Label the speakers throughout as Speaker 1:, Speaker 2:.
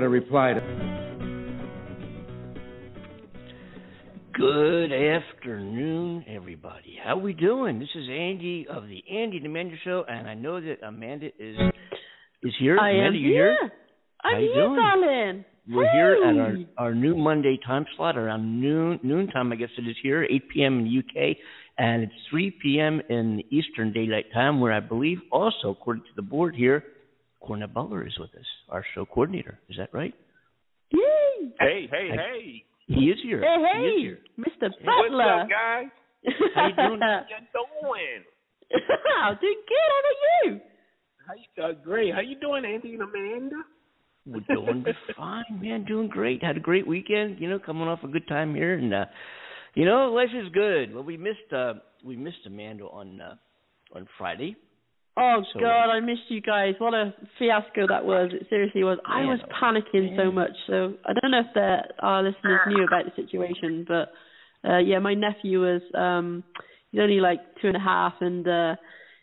Speaker 1: Well, I was going to reply to.
Speaker 2: Good afternoon, everybody. How are we doing? This is Andy of the Andy and Show, and I know that Amanda is is here.
Speaker 3: I
Speaker 2: Amanda,
Speaker 3: am
Speaker 2: you here?
Speaker 3: I'm
Speaker 2: How you
Speaker 3: here,
Speaker 2: doing?
Speaker 3: darling.
Speaker 2: We're here at our our new Monday time slot around noon noontime. I guess it is here, 8 p.m. in the UK, and it's 3 p.m. in Eastern Daylight Time, where I believe also, according to the board here, Cornell Butler is with us, our show coordinator. Is that right?
Speaker 3: Yay.
Speaker 4: Hey, hey,
Speaker 2: I-
Speaker 4: hey.
Speaker 2: He is here.
Speaker 3: Hey,
Speaker 2: He is
Speaker 3: hey,
Speaker 2: here.
Speaker 3: Mr.
Speaker 4: What's
Speaker 3: Butler.
Speaker 4: up, guys?
Speaker 2: How you doing?
Speaker 4: How you doing?
Speaker 3: I'm doing good. How about you?
Speaker 4: How you, uh, great. How you doing, Andy and Amanda?
Speaker 2: We're doing fine, man. Doing great. Had a great weekend. You know, coming off a good time here, and uh, you know, life is good. Well, we missed uh, we missed Amanda on uh, on Friday.
Speaker 3: Oh
Speaker 2: So-
Speaker 3: God, I missed you guys. What a fiasco that was. It seriously was. I was panicking so much. So I don't know if the, our listeners knew about the situation, but uh yeah, my nephew was um he's only like two and a half, and uh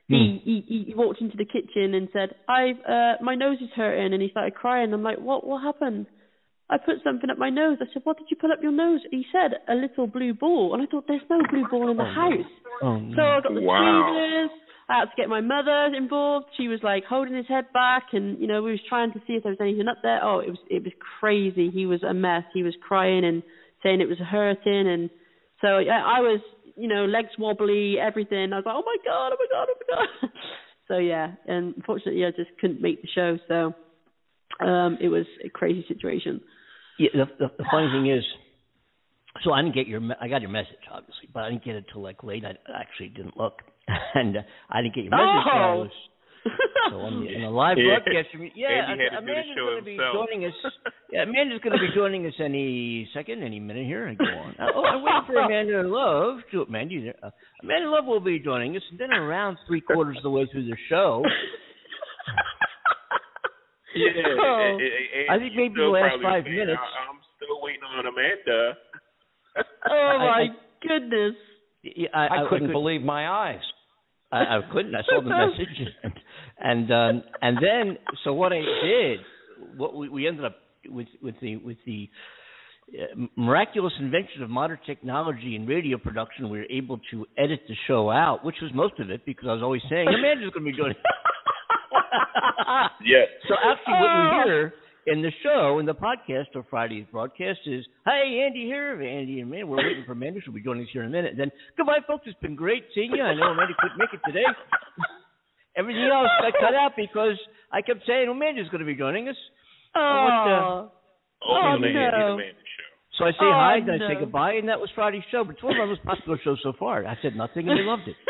Speaker 3: he, he he he walked into the kitchen and said, "I've uh my nose is hurting," and he started crying. I'm like, "What what happened?" I put something up my nose. I said, "What did you put up your nose?" He said, "A little blue ball," and I thought, "There's no blue ball in the
Speaker 2: Oh, no.
Speaker 3: house."
Speaker 2: Oh
Speaker 3: So I got the
Speaker 4: Wow.
Speaker 3: tweezers. I had to get my mother involved. She was like holding his head back, and you know we was trying to see if there was anything up there. Oh, it was it was crazy. He was a mess. He was crying and saying it was hurting, and so yeah, I was you know legs wobbly, everything. I was like, oh my god, oh my god, oh my god. so yeah, and unfortunately I just couldn't make the show. So um it was a crazy situation.
Speaker 2: Yeah, the, the the funny thing is, so I didn't get your I got your message obviously, but I didn't get it till like late. I actually didn't look, and uh, I didn't get your message. till I
Speaker 3: Oh.
Speaker 2: was so on the, on the live
Speaker 4: Yeah.
Speaker 2: broadcast. you mean- Yeah,
Speaker 4: Andy had to do the
Speaker 2: Amanda's going to be
Speaker 4: himself.
Speaker 2: joining us. Yeah, Amanda's going to be joining us any second, any minute here. I go on. Oh, I'm waiting for Amanda Love to Amanda. you there? Uh, Amanda Love will be joining us, and then around three quarters of the way through the show,
Speaker 4: Yeah.
Speaker 3: Oh.
Speaker 4: and- and
Speaker 2: I think maybe the last five
Speaker 4: saying,
Speaker 2: minutes.
Speaker 4: I, I'm still waiting on Amanda.
Speaker 3: oh my
Speaker 2: I-
Speaker 3: goodness.
Speaker 2: yeah, I,
Speaker 5: I, couldn't
Speaker 2: could-
Speaker 5: believe my eyes.
Speaker 2: I, I couldn't. I saw the message, and and, um, and then so what I did, what we, we ended up with with the with the uh, miraculous invention of modern technology and radio production, we were able to edit the show out, which was most of it because I was always saying Amanda's going to be doing. it.
Speaker 4: Yes.
Speaker 2: So actually, what you hear in the show, in the podcast or Friday's broadcast is, "Hey, Andy here, Andy and man, we're waiting for Amanda. She'll be joining us here in a minute." Then, goodbye, folks. It's been great seeing you. I know Amanda couldn't make it today. Everything else got cut out because I kept saying oh, Amanda's going to be joining us.
Speaker 3: Oh.
Speaker 4: Oh,
Speaker 3: Oh, no.
Speaker 4: and
Speaker 2: So I say
Speaker 3: Oh,
Speaker 2: hi, then I say goodbye, and that was Friday's show. But it's one of our most popular shows so far. I said nothing, and they loved it.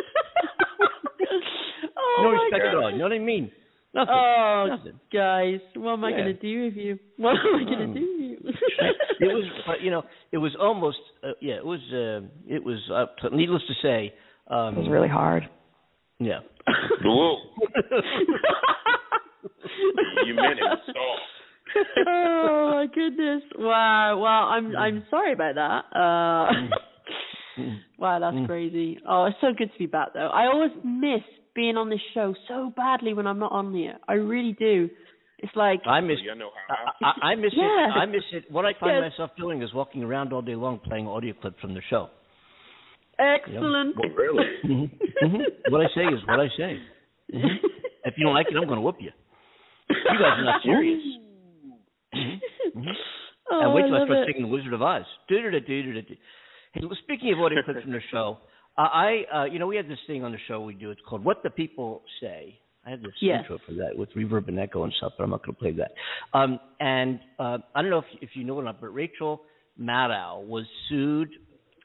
Speaker 3: oh
Speaker 2: No
Speaker 3: my
Speaker 2: respect at all. You know what I mean? Nothing.
Speaker 3: Oh,
Speaker 2: Nothing.
Speaker 3: guys, what am I
Speaker 2: Yeah.
Speaker 3: gonna do with you? What am I gonna
Speaker 2: Hmm.
Speaker 3: do with you?
Speaker 2: it was, you know, it was almost, uh, yeah, it was, uh, it was. Uh, needless to say, um,
Speaker 6: It was really hard.
Speaker 2: Yeah.
Speaker 4: Whoa. You meant it. Stop.
Speaker 3: oh my goodness! Wow. Well, I'm I'm sorry about that. Uh, wow, that's
Speaker 2: Mm.
Speaker 3: crazy. Oh, it's so good to be back though. I always miss being on this show so badly when I'm not on here. I really do. It's like
Speaker 2: I miss.
Speaker 4: You know I
Speaker 2: I, I, I miss
Speaker 3: Yeah.
Speaker 2: it. I miss it. What I find
Speaker 3: Yes.
Speaker 2: myself doing is walking around all day long playing audio clips from the show.
Speaker 3: excellent.
Speaker 4: Oh, really?
Speaker 2: hmm hmm What I say is what I say. Mhm. If you don't like it, I'm going to whoop you. You guys are not serious. Mhm.
Speaker 3: Oh,
Speaker 2: and wait till I,
Speaker 3: love
Speaker 2: start
Speaker 3: it.
Speaker 2: singing The Wizard of Oz. Do-do-do-do-do-do. Hey, well, speaking of audio clips from the show, uh, I, uh, you know, we have this thing on the show we do. It's called What the People Say. I have this
Speaker 3: Yes.
Speaker 2: intro for that with reverb and echo and stuff, but I'm not going to play that. Um, and uh, I don't know if, if you know it or not, but Rachel Maddow was sued.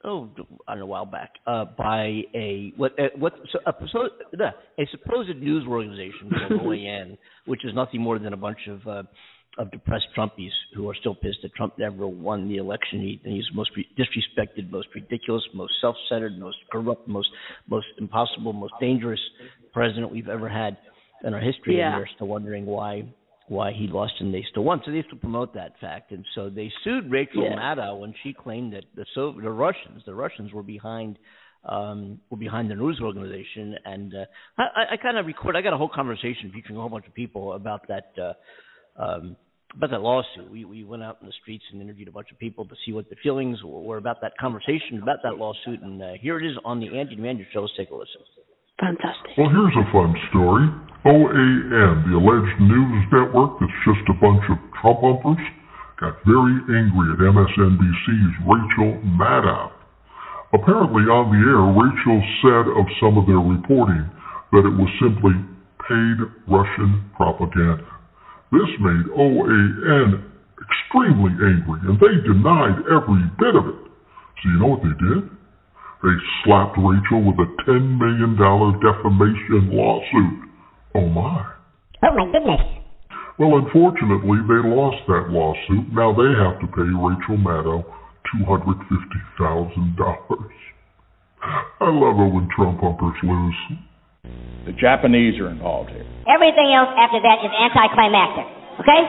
Speaker 2: Oh, I don't know, a while back, uh, by a what uh, what so, a, so, uh, a supposed news organization called OAN, which is nothing more than a bunch of uh, of depressed Trumpies who are still pissed that Trump never won the election. He, he's the most re- disrespected, most ridiculous, most self-centered, most corrupt, most most impossible, most dangerous president we've ever had in our history.
Speaker 3: Yeah.
Speaker 2: And they're still wondering why why he lost and they still won. So they to promote that fact. And so they sued Rachel
Speaker 3: Yeah.
Speaker 2: Maddow when she claimed that the so the Russians the Russians were behind um were behind the news organization and uh I, I, I kind of record I got a whole conversation featuring a whole bunch of people about that uh um about that lawsuit. We we went out in the streets and interviewed a bunch of people to see what the feelings were about that conversation about that lawsuit. And uh, here it is on the Andy Manuel show. Let's take a listen.
Speaker 3: Fantastic.
Speaker 1: Well, here's a fun story. OAN, the alleged news network that's just a bunch of Trump humpers, got very angry at MSNBC's Rachel Maddow. Apparently, on the air, Rachel said of some of their reporting that it was simply paid Russian propaganda. This made OAN extremely angry, and they denied every bit of it. So you know what they did? They slapped Rachel with a $10 million defamation lawsuit. Oh my.
Speaker 5: Oh my goodness.
Speaker 1: Well, unfortunately, they lost that lawsuit. Now they have to pay Rachel Maddow $250,000. I love it when Trump humpers lose.
Speaker 6: The Japanese are involved here.
Speaker 5: Everything else after that is anticlimactic. Okay?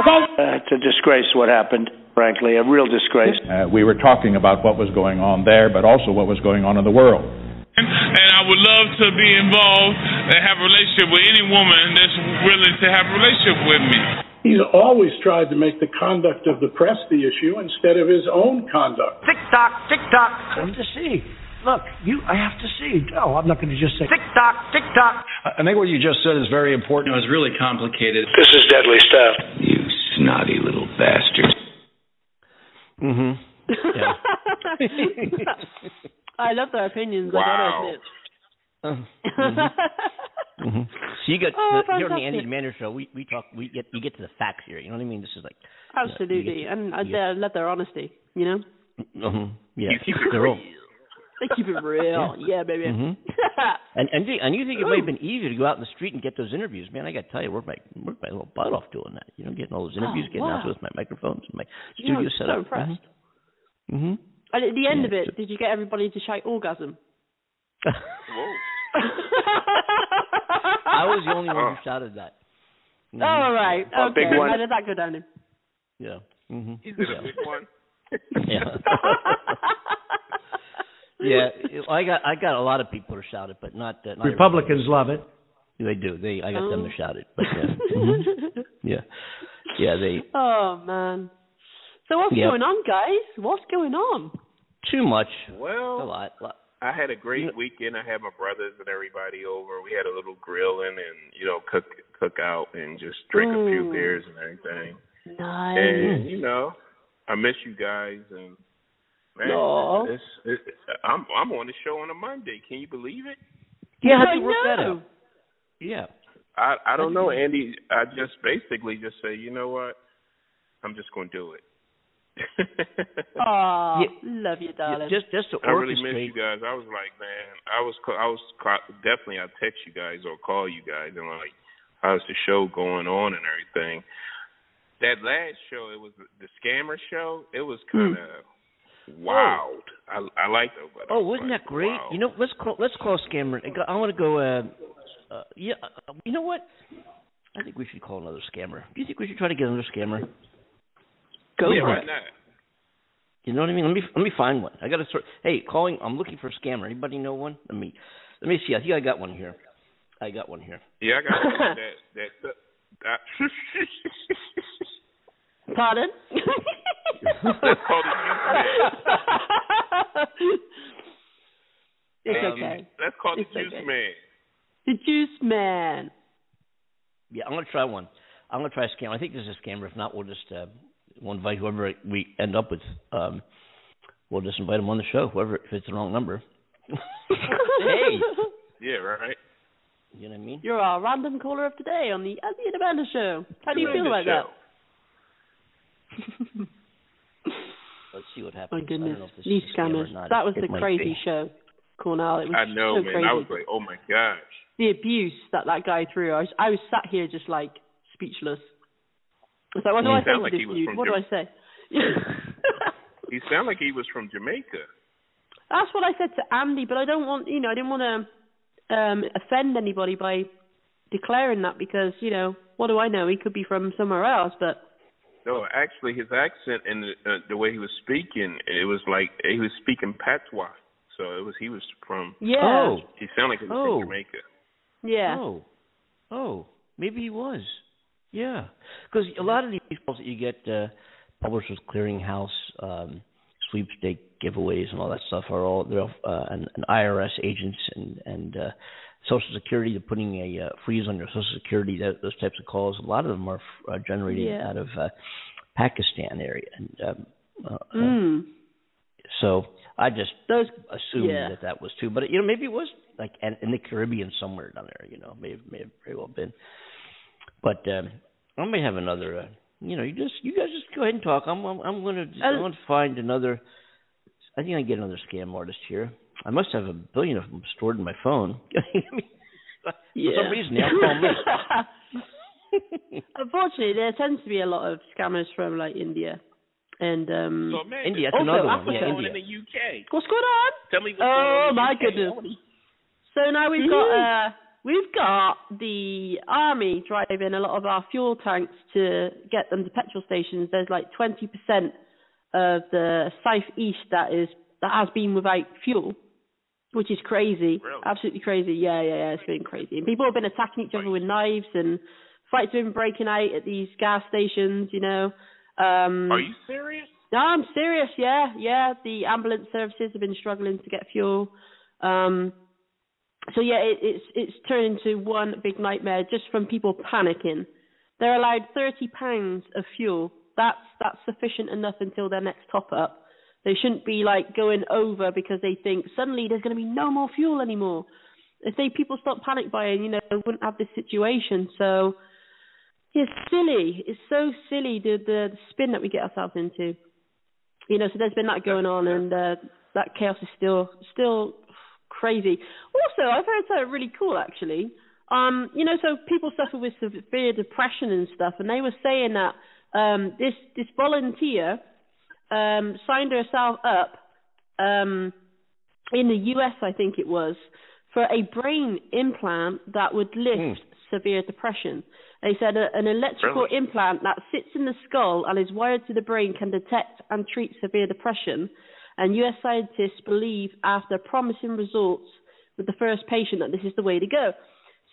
Speaker 5: Okay?
Speaker 7: Uh, it's a disgrace what happened, frankly, a real disgrace.
Speaker 6: Uh, we were talking about what was going on there, but also what was going on in the world.
Speaker 8: And I would love to be involved and have a relationship with any woman that's willing to have a relationship with me.
Speaker 9: He's always tried to make the conduct of the press the issue instead of his own conduct.
Speaker 10: Tick tock, tick tock.
Speaker 11: I have to see. Look, you. I have to see. Oh, I'm not going to just say
Speaker 10: tick tock, tick tock.
Speaker 12: I think what you just said is very important.
Speaker 13: It was really complicated.
Speaker 7: This is deadly stuff.
Speaker 13: You snotty little bastard.
Speaker 2: Mm-hmm. Yeah.
Speaker 3: I love their opinions.
Speaker 4: Wow.
Speaker 3: I gotta admit.
Speaker 2: mm-hmm. Mm-hmm. So you get
Speaker 3: Oh,
Speaker 2: the, here on the. Andy Mander show. We we talk. We get you get to the facts here. You know what I mean? This is like
Speaker 3: Absolutely,
Speaker 2: Yeah,
Speaker 3: and I
Speaker 2: yeah.
Speaker 3: I love their honesty. You know,
Speaker 2: Mm-hmm. yeah.
Speaker 4: You keep it
Speaker 2: They're all-
Speaker 3: they keep it real. yeah, baby.
Speaker 2: Mhm. And and, the- and you think it might have been easier to go out in the street and get those interviews, man? I got to tell you, I worked my worked my little butt off doing that. You know, getting all those interviews,
Speaker 3: Oh,
Speaker 2: getting out
Speaker 3: wow.
Speaker 2: with my microphones, and my
Speaker 3: You know,
Speaker 2: studio
Speaker 3: I'm
Speaker 2: set
Speaker 3: so
Speaker 2: up.
Speaker 3: impressed.
Speaker 2: Mm-hmm.
Speaker 3: And at the end
Speaker 2: Yeah,
Speaker 3: of it,
Speaker 2: so-
Speaker 3: did you get everybody to shout orgasm?
Speaker 4: Whoa.
Speaker 2: I was the only one who shouted that.
Speaker 3: All right.
Speaker 7: A
Speaker 3: Okay.
Speaker 7: big one.
Speaker 3: How did that go down? Then?
Speaker 2: Yeah. Mm-hmm.
Speaker 4: Is it a big one?
Speaker 2: Yeah. Yeah, I got I got a lot of people to shout it, but not uh, not
Speaker 11: Republicans love it.
Speaker 2: They do. They I got them
Speaker 3: Oh.
Speaker 2: to shout it, but yeah, Mhm. yeah, yeah. They
Speaker 3: Oh man. So what's
Speaker 2: Yep.
Speaker 3: going on, guys? What's going on?
Speaker 2: too much. Well a
Speaker 4: Well,
Speaker 2: lot. lot.
Speaker 4: I had a great weekend. I had my brothers and everybody over. We had a little grilling and you know cook cook out and just drink a few beers and everything.
Speaker 3: Nice.
Speaker 4: And you know, I miss you guys and man,
Speaker 3: Aw.
Speaker 4: it's, it's, I'm I'm on the show on a Monday. Can you believe it?
Speaker 2: Yeah, how'd you work that out? Yeah.
Speaker 4: I I don't know, Andy. I just basically just say, you know what? I'm just going to do it.
Speaker 3: Aw,
Speaker 2: Yeah.
Speaker 3: love you,
Speaker 2: Yeah,
Speaker 3: darling.
Speaker 2: just just to
Speaker 4: I really miss you guys. I was like, man, I was ca- I was ca- definitely I text you guys or call you guys and like, how's the show going on and everything. That last show, it was the scammer show. It was hmm. kind of wild. I I liked it. But
Speaker 2: Oh,
Speaker 4: was
Speaker 2: wasn't
Speaker 4: like,
Speaker 2: that great?
Speaker 4: wow.
Speaker 2: You know, let's call let's call scammer. I want to go. Uh, uh, yeah, uh, you know what? I think we should call another scammer. Do you think we should try to get another scammer?
Speaker 3: Go
Speaker 4: yeah,
Speaker 3: for
Speaker 4: why
Speaker 3: it.
Speaker 4: not?
Speaker 2: You know what I mean? Let me let me find one. I got to sort. Hey, calling. I'm looking for a scammer. Anybody know one? Let me let me see. I think I got one here. I got one here.
Speaker 4: Yeah, I got one that that. that
Speaker 3: Pardon?
Speaker 4: Let's call it
Speaker 3: it's
Speaker 4: Um,
Speaker 3: okay.
Speaker 4: Let's call it
Speaker 3: It's
Speaker 4: the Juice
Speaker 3: okay.
Speaker 4: Man.
Speaker 3: The Juice Man.
Speaker 2: Yeah, I'm gonna try one. I'm gonna try a scammer. I think this is a scammer. If not, we'll just uh, we'll invite whoever we end up with. Um, we'll just invite them on the show. Whoever if it's the wrong number. hey,
Speaker 4: Yeah, right.
Speaker 2: you know what I mean?
Speaker 3: You're our random caller of today on the Andy and Amanda show. How do you feel about
Speaker 4: Show.
Speaker 2: Let's see what happens.
Speaker 3: My goodness,
Speaker 2: I don't know if this
Speaker 3: these
Speaker 2: is scam
Speaker 3: scammers. That was
Speaker 2: It
Speaker 3: the crazy
Speaker 2: be.
Speaker 3: show, Cornell. It was
Speaker 4: I know,
Speaker 3: so
Speaker 4: man.
Speaker 3: crazy.
Speaker 4: I was like, oh my gosh.
Speaker 3: the abuse that that guy threw. I was, I was sat here just like speechless. I was like, what do
Speaker 2: Mm.
Speaker 3: I say
Speaker 4: Sound
Speaker 3: to
Speaker 4: like
Speaker 3: this
Speaker 4: he
Speaker 3: dude?
Speaker 4: from
Speaker 3: What do I say?
Speaker 4: He sounded like he was from Jamaica.
Speaker 3: That's what I said to Andy, but I don't want, you know, I didn't want to um offend anybody by declaring that because, you know, what do I know? He could be from somewhere else, but
Speaker 4: No, actually, his accent and the, uh, the way he was speaking, it was like he was speaking patois. So it was he was from.
Speaker 3: yeah,
Speaker 2: Oh,
Speaker 4: He sounded like he was
Speaker 2: Oh.
Speaker 4: from Jamaica.
Speaker 3: yeah.
Speaker 2: oh, oh. Maybe he was. Yeah, because a lot of these calls that you get, uh, Publishers Clearinghouse, um, sweepstake giveaways, and all that stuff are all they're all, uh, and, and IRS agents and and uh, Social Security. They're putting a uh, freeze on your Social Security. That, those types of calls. A lot of them are uh, generated
Speaker 3: Yeah.
Speaker 2: out of uh, Pakistan area, and um, uh, uh,
Speaker 3: Mm.
Speaker 2: so I just
Speaker 3: Those
Speaker 2: assumed
Speaker 3: yeah.
Speaker 2: that that was too. But you know, maybe it was like in, in the Caribbean somewhere down there. You know, may have, may have very well been. But um, I may have another. Uh, you know, you just you guys just go ahead and talk. I'm I'm, I'm gonna I'm gonna find another. I think I can get another scam artist here. I must have a billion of them stored in my phone. For
Speaker 3: Yeah.
Speaker 2: some reason, they all call me.
Speaker 3: Unfortunately, there tends to be a lot of scammers from like India and um
Speaker 4: So Amanda,
Speaker 2: India, that's
Speaker 3: also
Speaker 2: another one.
Speaker 3: Africa.
Speaker 2: Yeah,
Speaker 4: what's going on
Speaker 2: India.
Speaker 4: in the UK?
Speaker 3: What's going on?
Speaker 4: Tell me what's
Speaker 3: Oh
Speaker 4: going on in
Speaker 3: my
Speaker 4: UK.
Speaker 3: goodness. So now we've got uh we've got the army driving a lot of our fuel tanks to get them to petrol stations. There's like twenty percent of the southeast that is that has been without fuel. Which is crazy.
Speaker 4: Really?
Speaker 3: Absolutely crazy. Yeah, yeah, yeah, it's been crazy. And people have been attacking each other with knives and fights have been breaking out at these gas stations, you know. Um
Speaker 4: Are you serious?
Speaker 3: no, I'm serious. Yeah, yeah. The ambulance services have been struggling to get fuel. Um, so yeah, it, it's it's turned into one big nightmare just from people panicking. They're allowed thirty pounds of fuel. That's that's sufficient enough until their next top up. They shouldn't be like going over because they think suddenly there's going to be no more fuel anymore. If they people stop panic buying, you know, they wouldn't have this situation. So it's silly. It's so silly the the spin that we get ourselves into you know, so there's been that going on, and uh, that chaos is still still crazy. Also, I've heard something really cool actually. Um, you know, so people suffer with severe depression and stuff, and they were saying that um, this this volunteer um, signed herself up um, in the U.S. I think it was for a brain implant that would lift severe depression. They said a, an electrical
Speaker 4: Really?
Speaker 3: implant that sits in the skull and is wired to the brain can detect and treat severe depression. And U.S. scientists believe, after promising results with the first patient, that this is the way to go.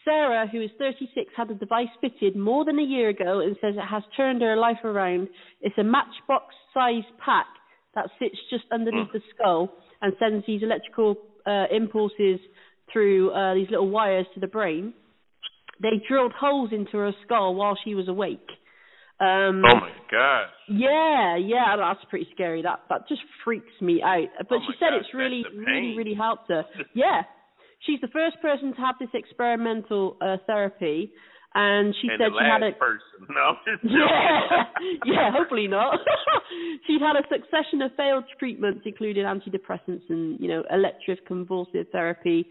Speaker 3: Sarah, who is 36, had the device fitted more than a year ago and says it has turned her life around. It's a matchbox-sized pack that sits just underneath the skull and sends these electrical uh, impulses through uh, these little wires to the brain. They drilled holes into her skull while she was awake. Um,
Speaker 4: Oh my gosh.
Speaker 3: yeah, yeah, that's pretty scary. That that just freaks me out. But
Speaker 4: Oh
Speaker 3: she said
Speaker 4: gosh,
Speaker 3: it's really, really, really helped her. yeah, she's the first person to have this experimental uh, therapy, and she
Speaker 4: and
Speaker 3: said she had a
Speaker 4: person. No, I'm just joking.
Speaker 3: yeah, yeah, hopefully not. She'd had a succession of failed treatments, including antidepressants and you know electroconvulsive therapy,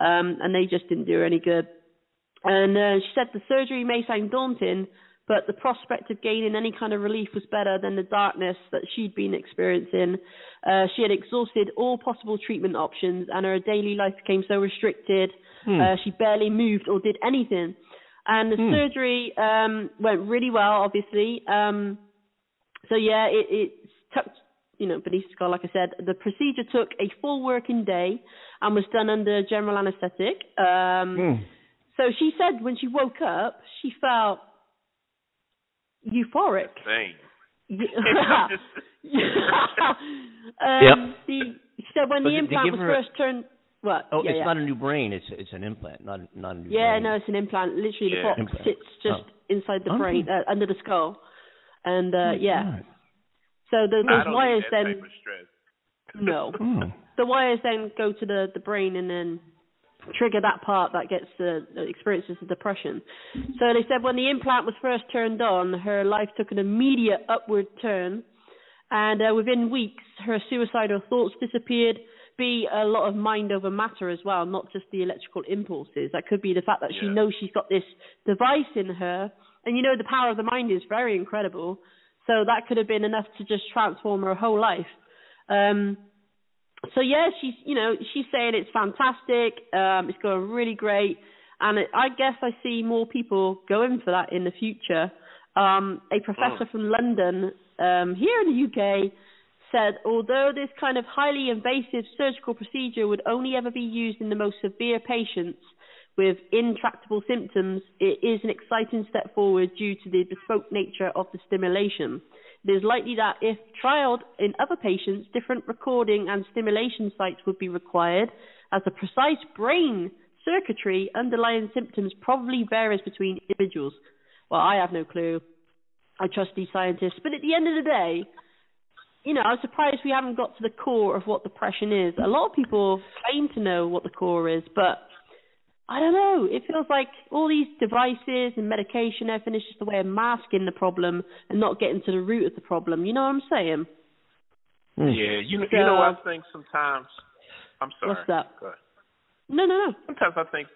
Speaker 3: um, and they just didn't do her any good. And uh, she said the surgery may sound daunting, but the prospect of gaining any kind of relief was better than the darkness that she'd been experiencing. Uh, she had exhausted all possible treatment options, and her daily life became so restricted.
Speaker 2: Hmm.
Speaker 3: Uh, she barely moved or did anything. And the
Speaker 2: Hmm.
Speaker 3: surgery um, went really well, obviously. Um, so yeah, it, it tucked, you know, beneath the skull. Like I said, the procedure took a full working day and was done under general anaesthetic. Um,
Speaker 2: Hmm.
Speaker 3: So she said when she woke up, she felt euphoric.
Speaker 4: Same.
Speaker 3: Yeah. um,
Speaker 2: Yep.
Speaker 3: the, she said when
Speaker 2: But
Speaker 3: the implant was
Speaker 2: her a-
Speaker 3: first turned. What?
Speaker 2: Oh,
Speaker 3: yeah,
Speaker 2: it's
Speaker 3: yeah.
Speaker 2: not a new brain. It's it's an implant, not not a new
Speaker 3: Yeah,
Speaker 2: brain.
Speaker 3: no, it's an implant. Literally,
Speaker 4: Yeah.
Speaker 3: the box
Speaker 2: Implant.
Speaker 3: sits just
Speaker 2: Oh.
Speaker 3: inside the
Speaker 2: Oh.
Speaker 3: brain, uh, under the skull, and uh, yeah.
Speaker 2: God.
Speaker 3: So the,
Speaker 4: I
Speaker 3: those wires then
Speaker 4: type of
Speaker 3: no,
Speaker 2: Oh.
Speaker 3: the wires then go to the the brain and then trigger that part that gets the that experiences the depression. So they said when the implant was first turned on, her life took an immediate upward turn, and uh, within weeks, her suicidal thoughts disappeared. Be a lot of mind over matter as well, not just the electrical impulses. That could be the fact that she
Speaker 4: Yeah.
Speaker 3: knows she's got this device in her, and you know the power of the mind is very incredible. So that could have been enough to just transform her whole life. Um, so yeah, she's you know she's saying it's fantastic. Um, it's going really great, and it, I guess I see more people going for that in the future. Um, a professor from London um, here in the UK said although this kind of highly invasive surgical procedure would only ever be used in the most severe patients with intractable symptoms, it is an exciting step forward due to the bespoke nature of the stimulation. It is likely that if trialed in other patients, different recording and stimulation sites would be required, as the precise brain circuitry underlying symptoms probably varies between individuals. Well, I have no clue. I trust these scientists. But at the end of the day, you know, I'm surprised we haven't got to the core of what depression is. A lot of people claim to know what the core is, but I don't know. It feels like all these devices and medication, everything is just a way of masking the problem and not getting to the root of the problem. You know what I'm saying? Hmm.
Speaker 4: Yeah, you know, you know what I think sometimes. I'm sorry.
Speaker 3: What's that? No, no, no.
Speaker 4: Sometimes I think,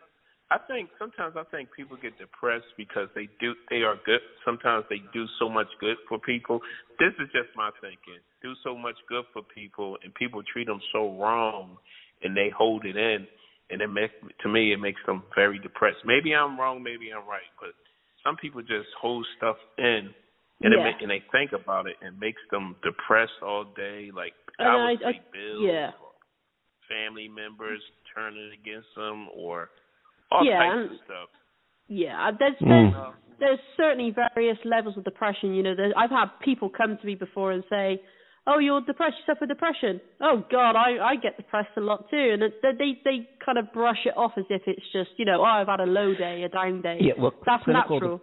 Speaker 4: I think sometimes I think people get depressed because they do they are good. Sometimes they do so much good for people. This is just my thinking. Do so much good for people, and people treat them so wrong, and they hold it in, and it makes to me it makes them very depressed. Maybe I'm wrong, maybe I'm right, but some people just hold stuff in. And,
Speaker 3: Yeah.
Speaker 4: it make, and they think about it and makes them depressed all day. Like
Speaker 3: And
Speaker 4: I
Speaker 3: I-
Speaker 4: would
Speaker 3: I-
Speaker 4: pay bills,
Speaker 3: yeah.
Speaker 4: or family members turning against them, or all
Speaker 3: Yeah,
Speaker 4: types
Speaker 3: and-
Speaker 4: of stuff.
Speaker 3: Yeah, there's
Speaker 2: Mm.
Speaker 3: there's, there's certainly various levels of depression. You know, there, I've had people come to me before and say, "Oh, you're depressed. You suffer depression." Oh God, I I get depressed a lot too, and it, they they kind of brush it off as if it's just you know, oh, I've had a low day, a down day.
Speaker 2: Yeah, well,
Speaker 3: that's
Speaker 2: clinical
Speaker 3: natural.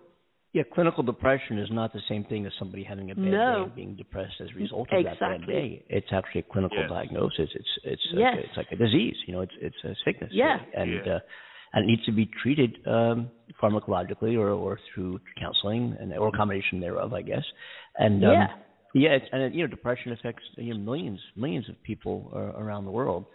Speaker 2: Yeah, clinical depression is not the same thing as somebody having a bad
Speaker 3: No.
Speaker 2: day and being depressed as a result of that bad
Speaker 3: Exactly.
Speaker 2: day. It's actually a clinical
Speaker 4: Yes.
Speaker 2: diagnosis. It's it's
Speaker 3: Yes.
Speaker 2: like, it's like a disease. You know, it's it's a sickness.
Speaker 3: Yeah.
Speaker 2: really. and
Speaker 4: Yeah.
Speaker 2: uh, and it needs to be treated um, pharmacologically or or through counseling and or a combination thereof, I guess. And um,
Speaker 3: Yeah.
Speaker 2: Yeah, it's, and you know, depression affects you know, millions millions of people uh, around the world.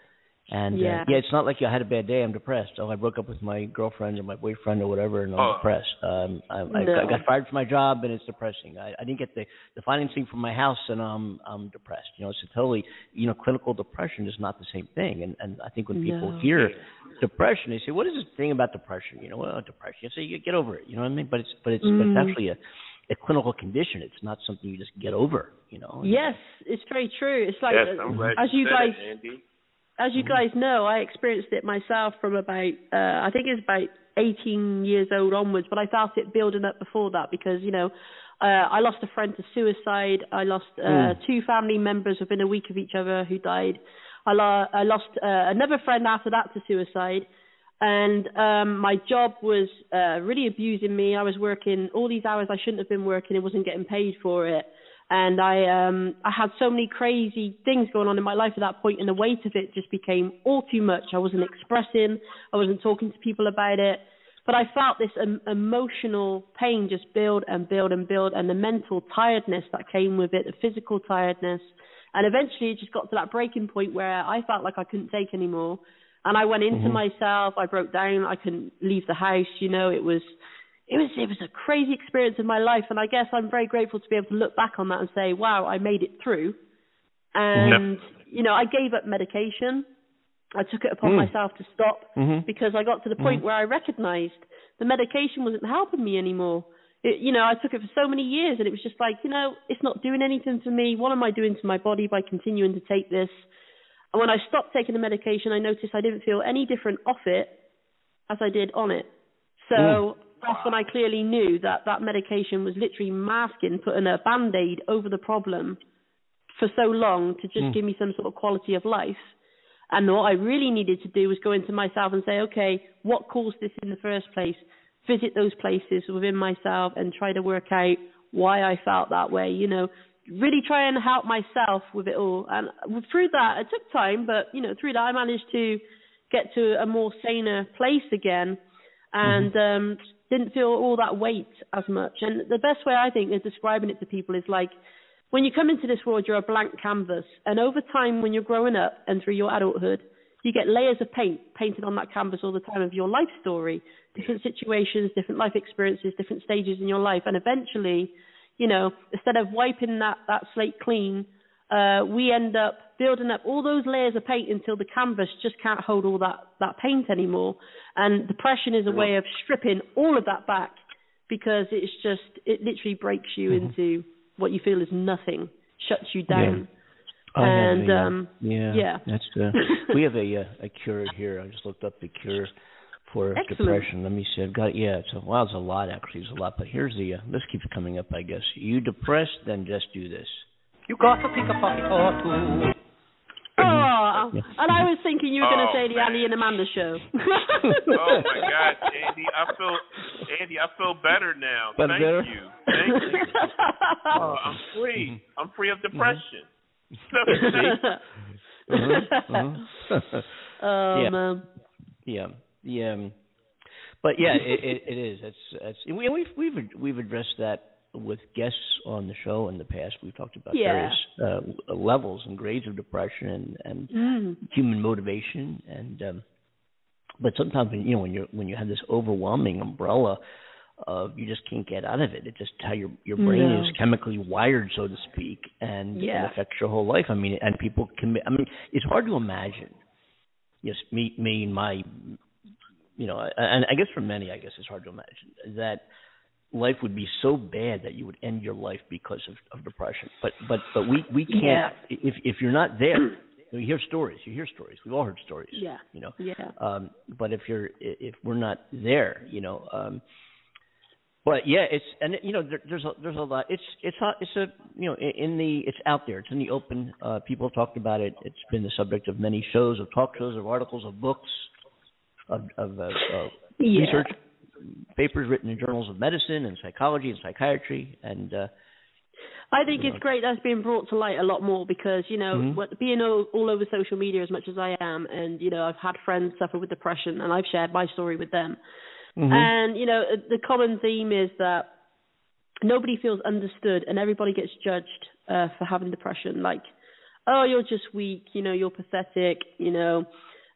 Speaker 2: And
Speaker 3: Yeah.
Speaker 2: uh, yeah, it's not like I had a bad day. I'm depressed. Oh, I broke up with my girlfriend or my boyfriend or whatever, and I'm
Speaker 4: Oh.
Speaker 2: depressed. Um, I, I,
Speaker 3: No.
Speaker 2: I got fired from my job, and it's depressing. I, I didn't get the the financing for my house, and I'm I'm depressed. You know, it's a totally you know clinical depression is not the same thing. And and I think when people
Speaker 3: No.
Speaker 2: hear depression, they say, what is this thing about depression? You know, well, depression. You say you get over it. You know what I mean? But it's but it's but
Speaker 3: Mm.
Speaker 2: it's actually a a clinical condition. It's not something you just get over. You know.
Speaker 3: Yes, it's very true. It's like
Speaker 4: yes,
Speaker 3: uh, as
Speaker 4: you
Speaker 3: you guys
Speaker 4: it,
Speaker 3: as you guys know, I experienced it myself from about uh I think it's about 18 years old onwards, but I felt it building up before that because you know uh I lost a friend to suicide. I lost uh
Speaker 2: Mm.
Speaker 3: two family members within a week of each other who died. I, lo- I lost uh, another friend after that to suicide. And um my job was uh really abusing me. I was working all these hours I shouldn't have been working and wasn't getting paid for it and I um I had so many crazy things going on in my life at that point and the weight of it just became all too much. I wasn't expressing, I wasn't talking to people about it, but I felt this um, emotional pain just build and build and build and the mental tiredness that came with it, the physical tiredness. And eventually it just got to that breaking point where I felt like I couldn't take anymore. And I went into
Speaker 2: Mhm.
Speaker 3: myself, I broke down, I couldn't leave the house, you know, it was it was it was a crazy experience in my life and I guess I'm very grateful to be able to look back on that and say, Wow, I made it through and you know, I gave up medication. I took it upon
Speaker 2: Mm.
Speaker 3: myself to stop
Speaker 2: Mhm.
Speaker 3: because I got to the point
Speaker 2: Mhm.
Speaker 3: where I recognized the medication wasn't helping me anymore. It, you know, I took it for so many years and it was just like, you know, it's not doing anything for me. What am I doing to my body by continuing to take this? And when I stopped taking the medication, I noticed I didn't feel any different off it as I did on it. So that's when I clearly knew that that medication was literally masking, putting a band-aid over the problem for so long to just
Speaker 2: Mm.
Speaker 3: give me some sort of quality of life. And what I really needed to do was go into myself and say, okay, what caused this in the first place? Visit those places within myself and try to work out why I felt that way. You know, really try and help myself with it all. And through that, it took time, but you know, through that, I managed to get to a more saner place again, and um, didn't feel all that weight as much. And the best way I think is describing it to people is like when you come into this world, you're a blank canvas, and over time, when you're growing up and through your adulthood, you get layers of paint painted on that canvas all the time of your life story, different situations, different life experiences, different stages in your life, and eventually, you know, instead of wiping that that slate clean, uh, we end up building up all those layers of paint until the canvas just can't hold all that that paint anymore. And depression is a way of stripping all of that back because it's just it literally breaks you into what you feel is nothing, shuts you down.
Speaker 2: I have
Speaker 3: and
Speaker 2: a,
Speaker 3: um
Speaker 2: yeah,
Speaker 3: yeah.
Speaker 2: that's uh, we have a uh, a cure here. I just looked up the cure for
Speaker 3: Excellent.
Speaker 2: depression. Let me see. I've got yeah. It's a wow. It's a lot actually. It's a lot. But here's the uh, this keeps coming up. I guess you depressed, then just do this.
Speaker 10: You got to pick a pocket or two.
Speaker 3: Oh, and I was thinking you were going to
Speaker 4: Oh,
Speaker 3: say the
Speaker 4: man.
Speaker 3: Andy and Amanda show.
Speaker 4: oh my God, Andy, I feel Andy, I feel better now.
Speaker 2: Better,
Speaker 4: Thank
Speaker 2: better?
Speaker 4: you. Thank you. Oh, I'm free. I'm free of depression.
Speaker 2: Uh-huh, uh-huh.
Speaker 3: oh
Speaker 2: Yeah.
Speaker 3: man.
Speaker 2: yeah, yeah. um, But yeah, it, it, it is. It's it's and we, we've we've we've addressed that with guests on the show in the past. We've talked about
Speaker 3: Yeah.
Speaker 2: various uh, levels and grades of depression and and
Speaker 3: Mm.
Speaker 2: human motivation and um but sometimes you know when you're when you have this overwhelming umbrella of you just can't get out of it. It's just how your your brain is chemically wired, so to speak, and
Speaker 3: Yeah.
Speaker 2: it affects your whole life. I mean, and people commit. I mean, it's hard to imagine. Yes, me, me, and my, you know, and I guess for many, I guess it's hard to imagine that life would be so bad that you would end your life because of, of depression. But but but we we can't.
Speaker 3: Yeah.
Speaker 2: If if you're not there, you hear stories. You hear stories. We've all heard stories.
Speaker 3: Yeah.
Speaker 2: You know.
Speaker 3: Yeah.
Speaker 2: Um, but if you're if we're not there, you know. Um, but yeah, it's and you know there, there's a there's a lot. It's it's a, it's a you know in, in the it's out there. It's in the open. Uh, people have talked about it. It's been the subject of many shows, of talk shows, of articles, of books, of of uh, uh,
Speaker 3: Yeah.
Speaker 2: research papers written in journals of medicine and psychology and psychiatry and uh,
Speaker 3: I think it's great that's being brought to light a lot more because you know
Speaker 2: Mhm.
Speaker 3: what, being all, all over social media as much as I am, and you know I've had friends suffer with depression, and I've shared my story with them.
Speaker 2: Mhm.
Speaker 3: And you know the common theme is that nobody feels understood, and everybody gets judged uh, for having depression. Like, oh, you're just weak. You know, you're pathetic. You know.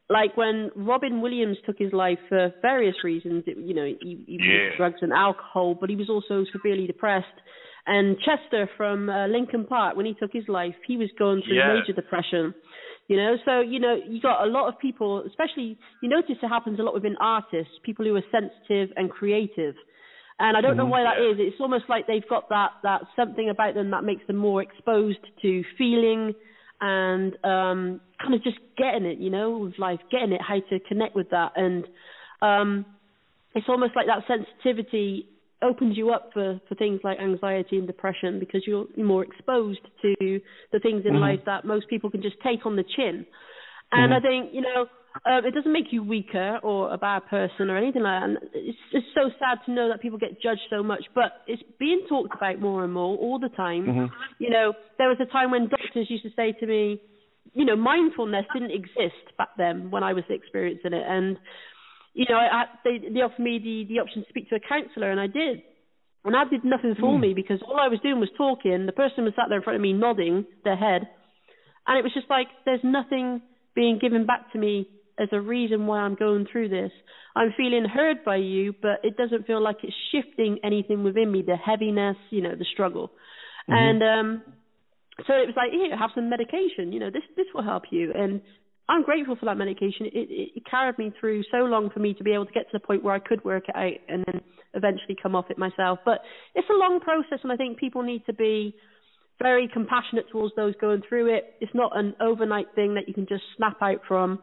Speaker 3: Like when Robin Williams took his life for various reasons, it, you know, he, he
Speaker 4: Yeah.
Speaker 3: used drugs and alcohol, but he was also severely depressed. And Chester from uh, Linkin Park, when he took his life, he was going through
Speaker 4: Yes.
Speaker 3: major depression. You know, so you know, you got a lot of people, especially you notice it happens a lot within artists, people who are sensitive and creative. And I don't know
Speaker 2: Mhm.
Speaker 3: why that
Speaker 4: Yeah.
Speaker 3: is. It's almost like they've got that that something about them that makes them more exposed to feeling and um kind of just getting it, you know, with life, getting it, how to connect with that. And um it's almost like that sensitivity opens you up for, for things like anxiety and depression because you're more exposed to the things in
Speaker 2: Mhm.
Speaker 3: life that most people can just take on the chin. And
Speaker 2: Mhm.
Speaker 3: I think, you know, uh, it doesn't make you weaker or a bad person or anything like that. And it's it's so sad to know that people get judged so much, but it's being talked about more and more all the time.
Speaker 2: Mhm.
Speaker 3: You know, there was a time when doctors used to say to me, you know, mindfulness didn't exist back then when I was experiencing it, and you know, I, they they offered me the the option to speak to a counsellor, and I did, and that did nothing for
Speaker 2: Mm.
Speaker 3: me because all I was doing was talking. The person was sat there in front of me nodding their head, and it was just like there's nothing being given back to me as a reason why I'm going through this. I'm feeling heard by you, but it doesn't feel like it's shifting anything within me, the heaviness, you know, the struggle.
Speaker 2: Mhm.
Speaker 3: And um so it was like, here, have some medication, you know, this this will help you. And I'm grateful for that medication. It, it it carried me through so long for me to be able to get to the point where I could work it out and then eventually come off it myself. But it's a long process and I think people need to be very compassionate towards those going through it. It's not an overnight thing that you can just snap out from.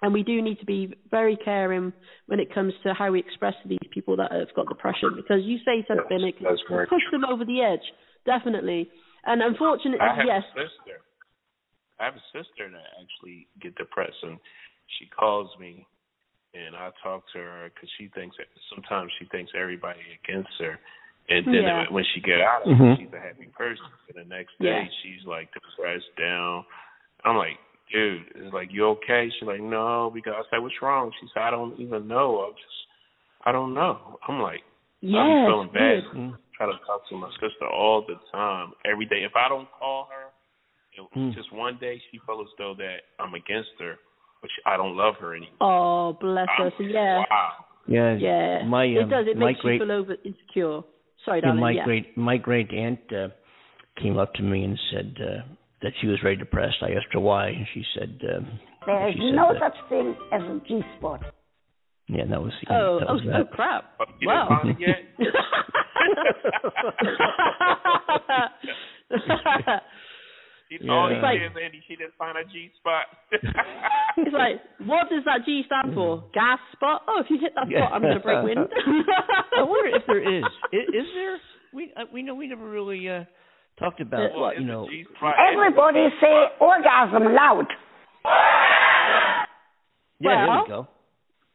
Speaker 3: And we do need to be very caring when it comes to how we express to these people that have got depression because you say something, it can push them over the edge, definitely. And unfortunately,
Speaker 4: I have
Speaker 3: yes,
Speaker 4: a sister. I have a sister that actually get depressed, and she calls me, and I talk to her because she thinks that sometimes she thinks everybody against her, and then
Speaker 3: Yeah.
Speaker 4: when she get out of
Speaker 2: Mhm.
Speaker 4: she's a happy person. And the next day,
Speaker 3: Yeah.
Speaker 4: she's like depressed, down. I'm like, dude, it's like you okay? She's like, no, because I said, what's wrong? She said, I don't even know. I'm just, I don't know. I'm like, I'm feeling bad.
Speaker 3: good.
Speaker 4: Try to talk to my sister all the time, every day. If I don't call her, it,
Speaker 2: Mm.
Speaker 4: just one day she felt as though that I'm against her, but she, I don't love her anymore.
Speaker 3: Oh, bless her.
Speaker 4: I'm-
Speaker 3: So yeah,
Speaker 4: Wow.
Speaker 2: yeah
Speaker 3: yeah.
Speaker 2: my
Speaker 3: it
Speaker 2: um,
Speaker 3: does. It
Speaker 2: my
Speaker 3: makes
Speaker 2: great
Speaker 3: you feel over insecure. Sorry,
Speaker 2: yeah,
Speaker 3: darling.
Speaker 2: my
Speaker 3: yeah.
Speaker 2: great my great aunt uh, came up to me and said uh, that she was very depressed. I asked her why, and she said uh,
Speaker 5: There's
Speaker 2: she said
Speaker 5: no
Speaker 2: that,
Speaker 5: such thing as a G spot.
Speaker 2: yeah that was
Speaker 3: Oh,
Speaker 2: that
Speaker 3: oh,
Speaker 2: was
Speaker 3: oh,
Speaker 2: that.
Speaker 3: crap. Wow.
Speaker 4: didn't find it yet? She
Speaker 2: Yeah.
Speaker 4: told
Speaker 3: like-
Speaker 4: yes, Andy, she didn't find a G spot.
Speaker 3: it's like what does that G stand for? Gas spot. Oh, if you hit that spot, I'm gonna break wind.
Speaker 2: I wonder if there is. Is, is there? We uh, we know we never really uh talked about
Speaker 3: Well,
Speaker 2: you know.
Speaker 5: Everybody say orgasm loud.
Speaker 2: Yeah, there we go.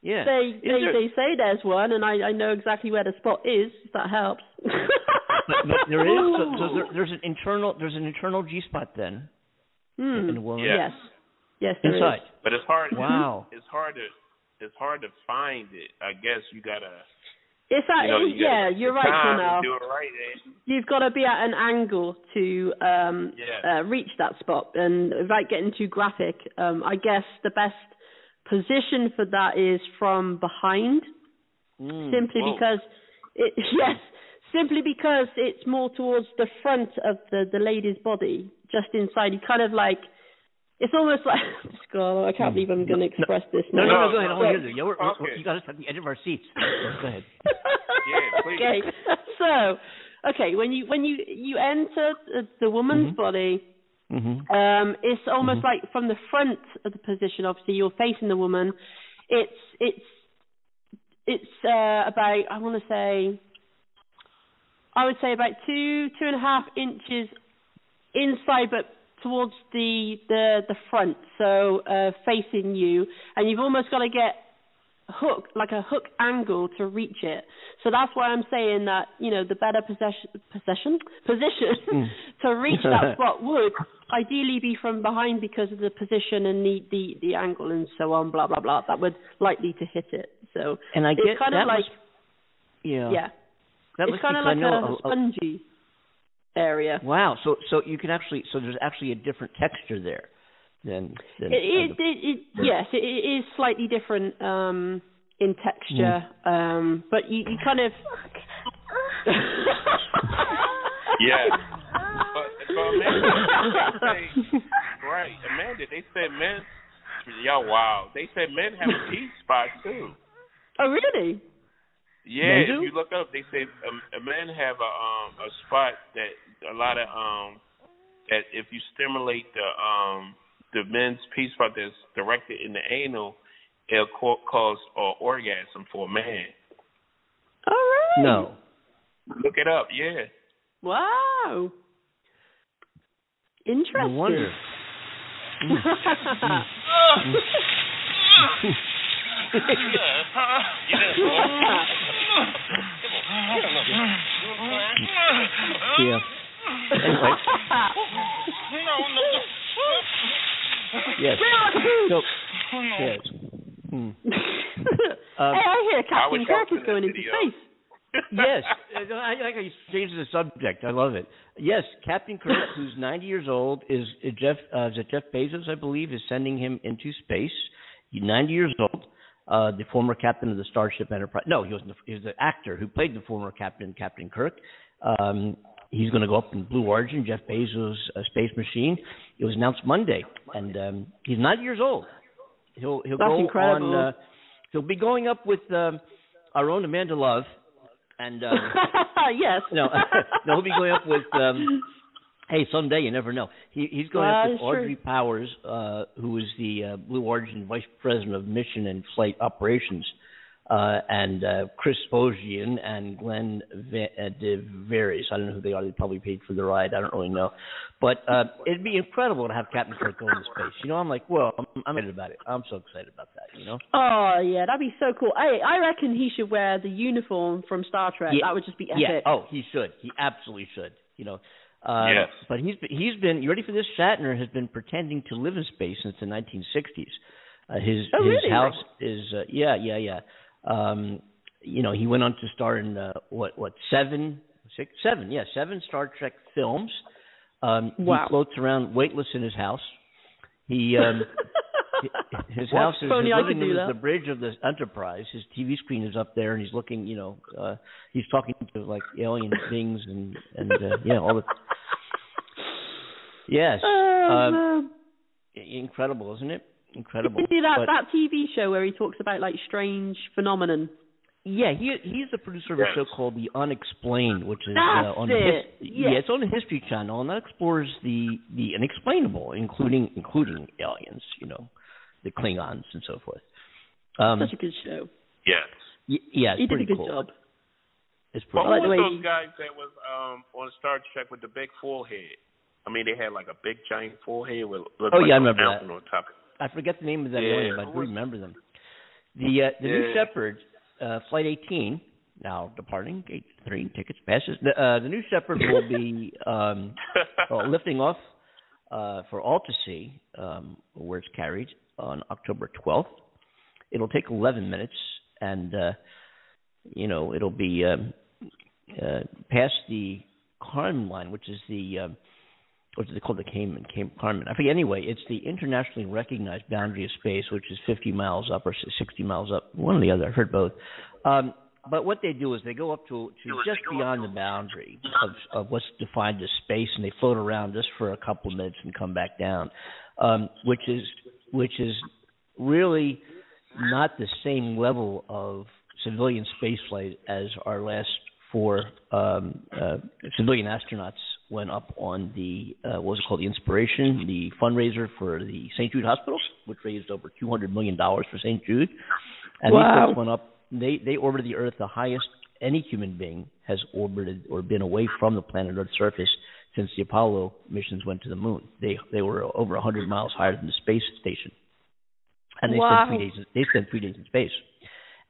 Speaker 2: Yeah.
Speaker 3: They they,
Speaker 2: there-
Speaker 3: they say there's one, and I I know exactly where the spot is. If that helps.
Speaker 2: but, but there is. So, so there, there's an internal. There's an internal G spot then
Speaker 3: Hmm.
Speaker 2: in the woman.
Speaker 4: Yeah.
Speaker 3: Yes. Yes, there is.
Speaker 2: Inside.
Speaker 4: But it's hard.
Speaker 2: Wow.
Speaker 4: It's hard to it's hard to find it. I guess you gotta.
Speaker 3: It's that,
Speaker 4: You know, you
Speaker 3: yeah, you're right,
Speaker 4: time to Do it right. eh?
Speaker 3: You've got to be at an angle to um,
Speaker 4: Yeah.
Speaker 3: uh, reach that spot, and without getting too graphic, um, I guess the best position for that is from behind,
Speaker 2: Mm.
Speaker 3: simply
Speaker 4: Whoa.
Speaker 3: because it yes, simply because it's more towards the front of the the lady's body, just inside. You kind of like. It's almost like God, I can't believe I'm going to express this.
Speaker 2: No, no,
Speaker 3: now.
Speaker 2: no, go ahead. I want to hear this. We're, we're, you got us at the edge of our seats. Go ahead.
Speaker 4: Yeah, please.
Speaker 3: okay. So, okay, when you when you you enter the, the woman's
Speaker 2: Mhm.
Speaker 3: body,
Speaker 2: Mm-hmm.
Speaker 3: um, it's almost like from the front of the position. Obviously, you're facing the woman. It's it's it's uh, about I want to say I would say about two two and a half inches inside, but towards the the the front, so uh, facing you, and you've almost got to get hook like a hook angle to reach it. So that's why I'm saying that you know the better possession possession position
Speaker 2: Mm.
Speaker 3: to reach that spot would ideally be from behind because of the position and the the the angle and so on blah blah blah that would likely to hit it. So
Speaker 2: And I
Speaker 3: it's
Speaker 2: get
Speaker 3: kind
Speaker 2: that
Speaker 3: of like
Speaker 2: must- Yeah.
Speaker 3: yeah,
Speaker 2: That
Speaker 3: it's kind of like
Speaker 2: know
Speaker 3: a,
Speaker 2: a- a-
Speaker 3: spongy area.
Speaker 2: Wow. So so you can actually so there's actually a different texture there than than
Speaker 3: It, it,
Speaker 2: the-
Speaker 3: it, it, yes, it, it is slightly different um, in texture, um, but you, you kind of.
Speaker 4: Yeah. But, but Amanda, they say, right, Amanda, they said men, y'all wow. They said men have a G spot too.
Speaker 3: oh really?
Speaker 4: Yeah, if you look up, they say um, men have a um a spot that a lot of um that if you stimulate the um the men's P spot that's directed in the anal, it'll co- cause uh, orgasm for a man.
Speaker 3: All right.
Speaker 2: no.
Speaker 4: Look it up, yeah.
Speaker 3: Wow.
Speaker 2: No
Speaker 3: Interesting.
Speaker 2: wonder. Yeah. Anyway. Yes. So yes. Hmm. Um,
Speaker 3: hey, I hear Captain Kirk is going into
Speaker 4: video.
Speaker 3: space.
Speaker 2: Yes, I like how you changed the subject. I love it. Yes, Captain Kirk, who's 90 years old, is Jeff. Uh, is it Jeff Bezos? I believe is sending him into space. He's 90 years old. Uh, the former captain of the Starship Enterprise. No, he was the, he was the actor who played the former captain, Captain Kirk. Um, he's going to go up in Blue Origin, Jeff Bezos' uh, space machine. It was announced Monday, and um, he's 90 years old. He'll he'll
Speaker 3: That's
Speaker 2: go
Speaker 3: incredible.
Speaker 2: on. Uh, he'll be going up with um, our own Amanda Love, and. Um,
Speaker 3: yes.
Speaker 2: no, no, he'll be going up with. Um, hey, someday you never know. He, he's going
Speaker 3: Well,
Speaker 2: up with Audrey Powers, uh, who is the uh, Blue Origin Vice President of Mission and Flight Operations, uh, and uh, Chris Bogian and Glenn Va- uh, DeVaries. I don't know who they are. They probably paid for the ride. I don't really know, but uh, it'd be incredible to have Captain Kirk go into space. You know, I'm like, well, I'm, I'm excited about it. I'm so excited about that. You know.
Speaker 3: Oh yeah, that'd be so cool. I I reckon he should wear the uniform from Star Trek.
Speaker 2: Yeah.
Speaker 3: That would just be epic.
Speaker 2: Yeah. Oh, he should. He absolutely should. You know. Uh,
Speaker 4: Yes.
Speaker 2: But he's been, he's been. You ready for this? Shatner has been pretending to live in space since the 1960s. Uh, his
Speaker 3: Oh,
Speaker 2: his
Speaker 3: really?
Speaker 2: house is uh, yeah yeah yeah. Um, you know he went on to star in uh, what what seven six seven yeah seven Star Trek films. Um,
Speaker 3: Wow.
Speaker 2: He floats around weightless in his house. He um, his
Speaker 3: Well,
Speaker 2: house is
Speaker 3: if only
Speaker 2: his living room is the bridge of the Enterprise. His TV screen is up there, and he's looking. You know, uh, he's talking to like alien things and and uh, yeah, all the. Yes,
Speaker 3: Oh,
Speaker 2: um, incredible, isn't it? Incredible.
Speaker 3: Did you see that
Speaker 2: But-
Speaker 3: that TV show where he talks about like strange phenomenon?
Speaker 2: Yeah, he he's the producer of a show called The Unexplained, which is
Speaker 3: That's
Speaker 2: uh, on the
Speaker 3: it.
Speaker 2: his,
Speaker 3: Yes.
Speaker 2: yeah, it's on the History Channel, and that explores the the unexplainable, including including aliens, you know, the Klingons and so forth. Um,
Speaker 3: Such a good show.
Speaker 4: Yeah.
Speaker 2: y- yeah, it's
Speaker 3: he did a good
Speaker 2: cool.
Speaker 3: job.
Speaker 2: It's pretty.
Speaker 4: who
Speaker 3: like the
Speaker 4: was those guys that was um on Star Trek with the big forehead? I mean, they had like a big giant forehead with
Speaker 2: Oh,
Speaker 4: like
Speaker 2: yeah, I remember that.
Speaker 4: on top.
Speaker 2: I forget the name of that
Speaker 4: Yeah,
Speaker 2: alien, but I do remember them. The uh, the New
Speaker 4: Yeah.
Speaker 2: Shepard, uh, Flight 18, now departing, gate three, tickets, passes. The, uh, the New Shepard will be um, uh, lifting off uh, for all to see, um, where it's carried on October 12th. It'll take 11 minutes, and uh, you know it'll be um, uh, past the Kármán line, which is the um, do they call the Cayman, Kármán? I forget. Anyway, it's the internationally recognized boundary of space, which is 50 miles up or 60 miles up, one or the other. I've heard both. Um, but what they do is they go up to, to just beyond the boundary of, of what's defined as space, and they float around just for a couple of minutes and come back down, um, which is which is really not the same level of civilian spaceflight as our last four um, uh, civilian astronauts went up on the uh, what was it called the Inspiration, the fundraiser for the St. Jude Hospital, which raised over two hundred million dollars for St. Jude, and
Speaker 3: Wow.
Speaker 2: these folks went up. They they orbited the Earth the highest any human being has orbited or been away from the planet Earth's surface since the Apollo missions went to the moon. They they were over 100 miles higher than the space station, and they
Speaker 3: Wow.
Speaker 2: spent three days. They spent three days in space.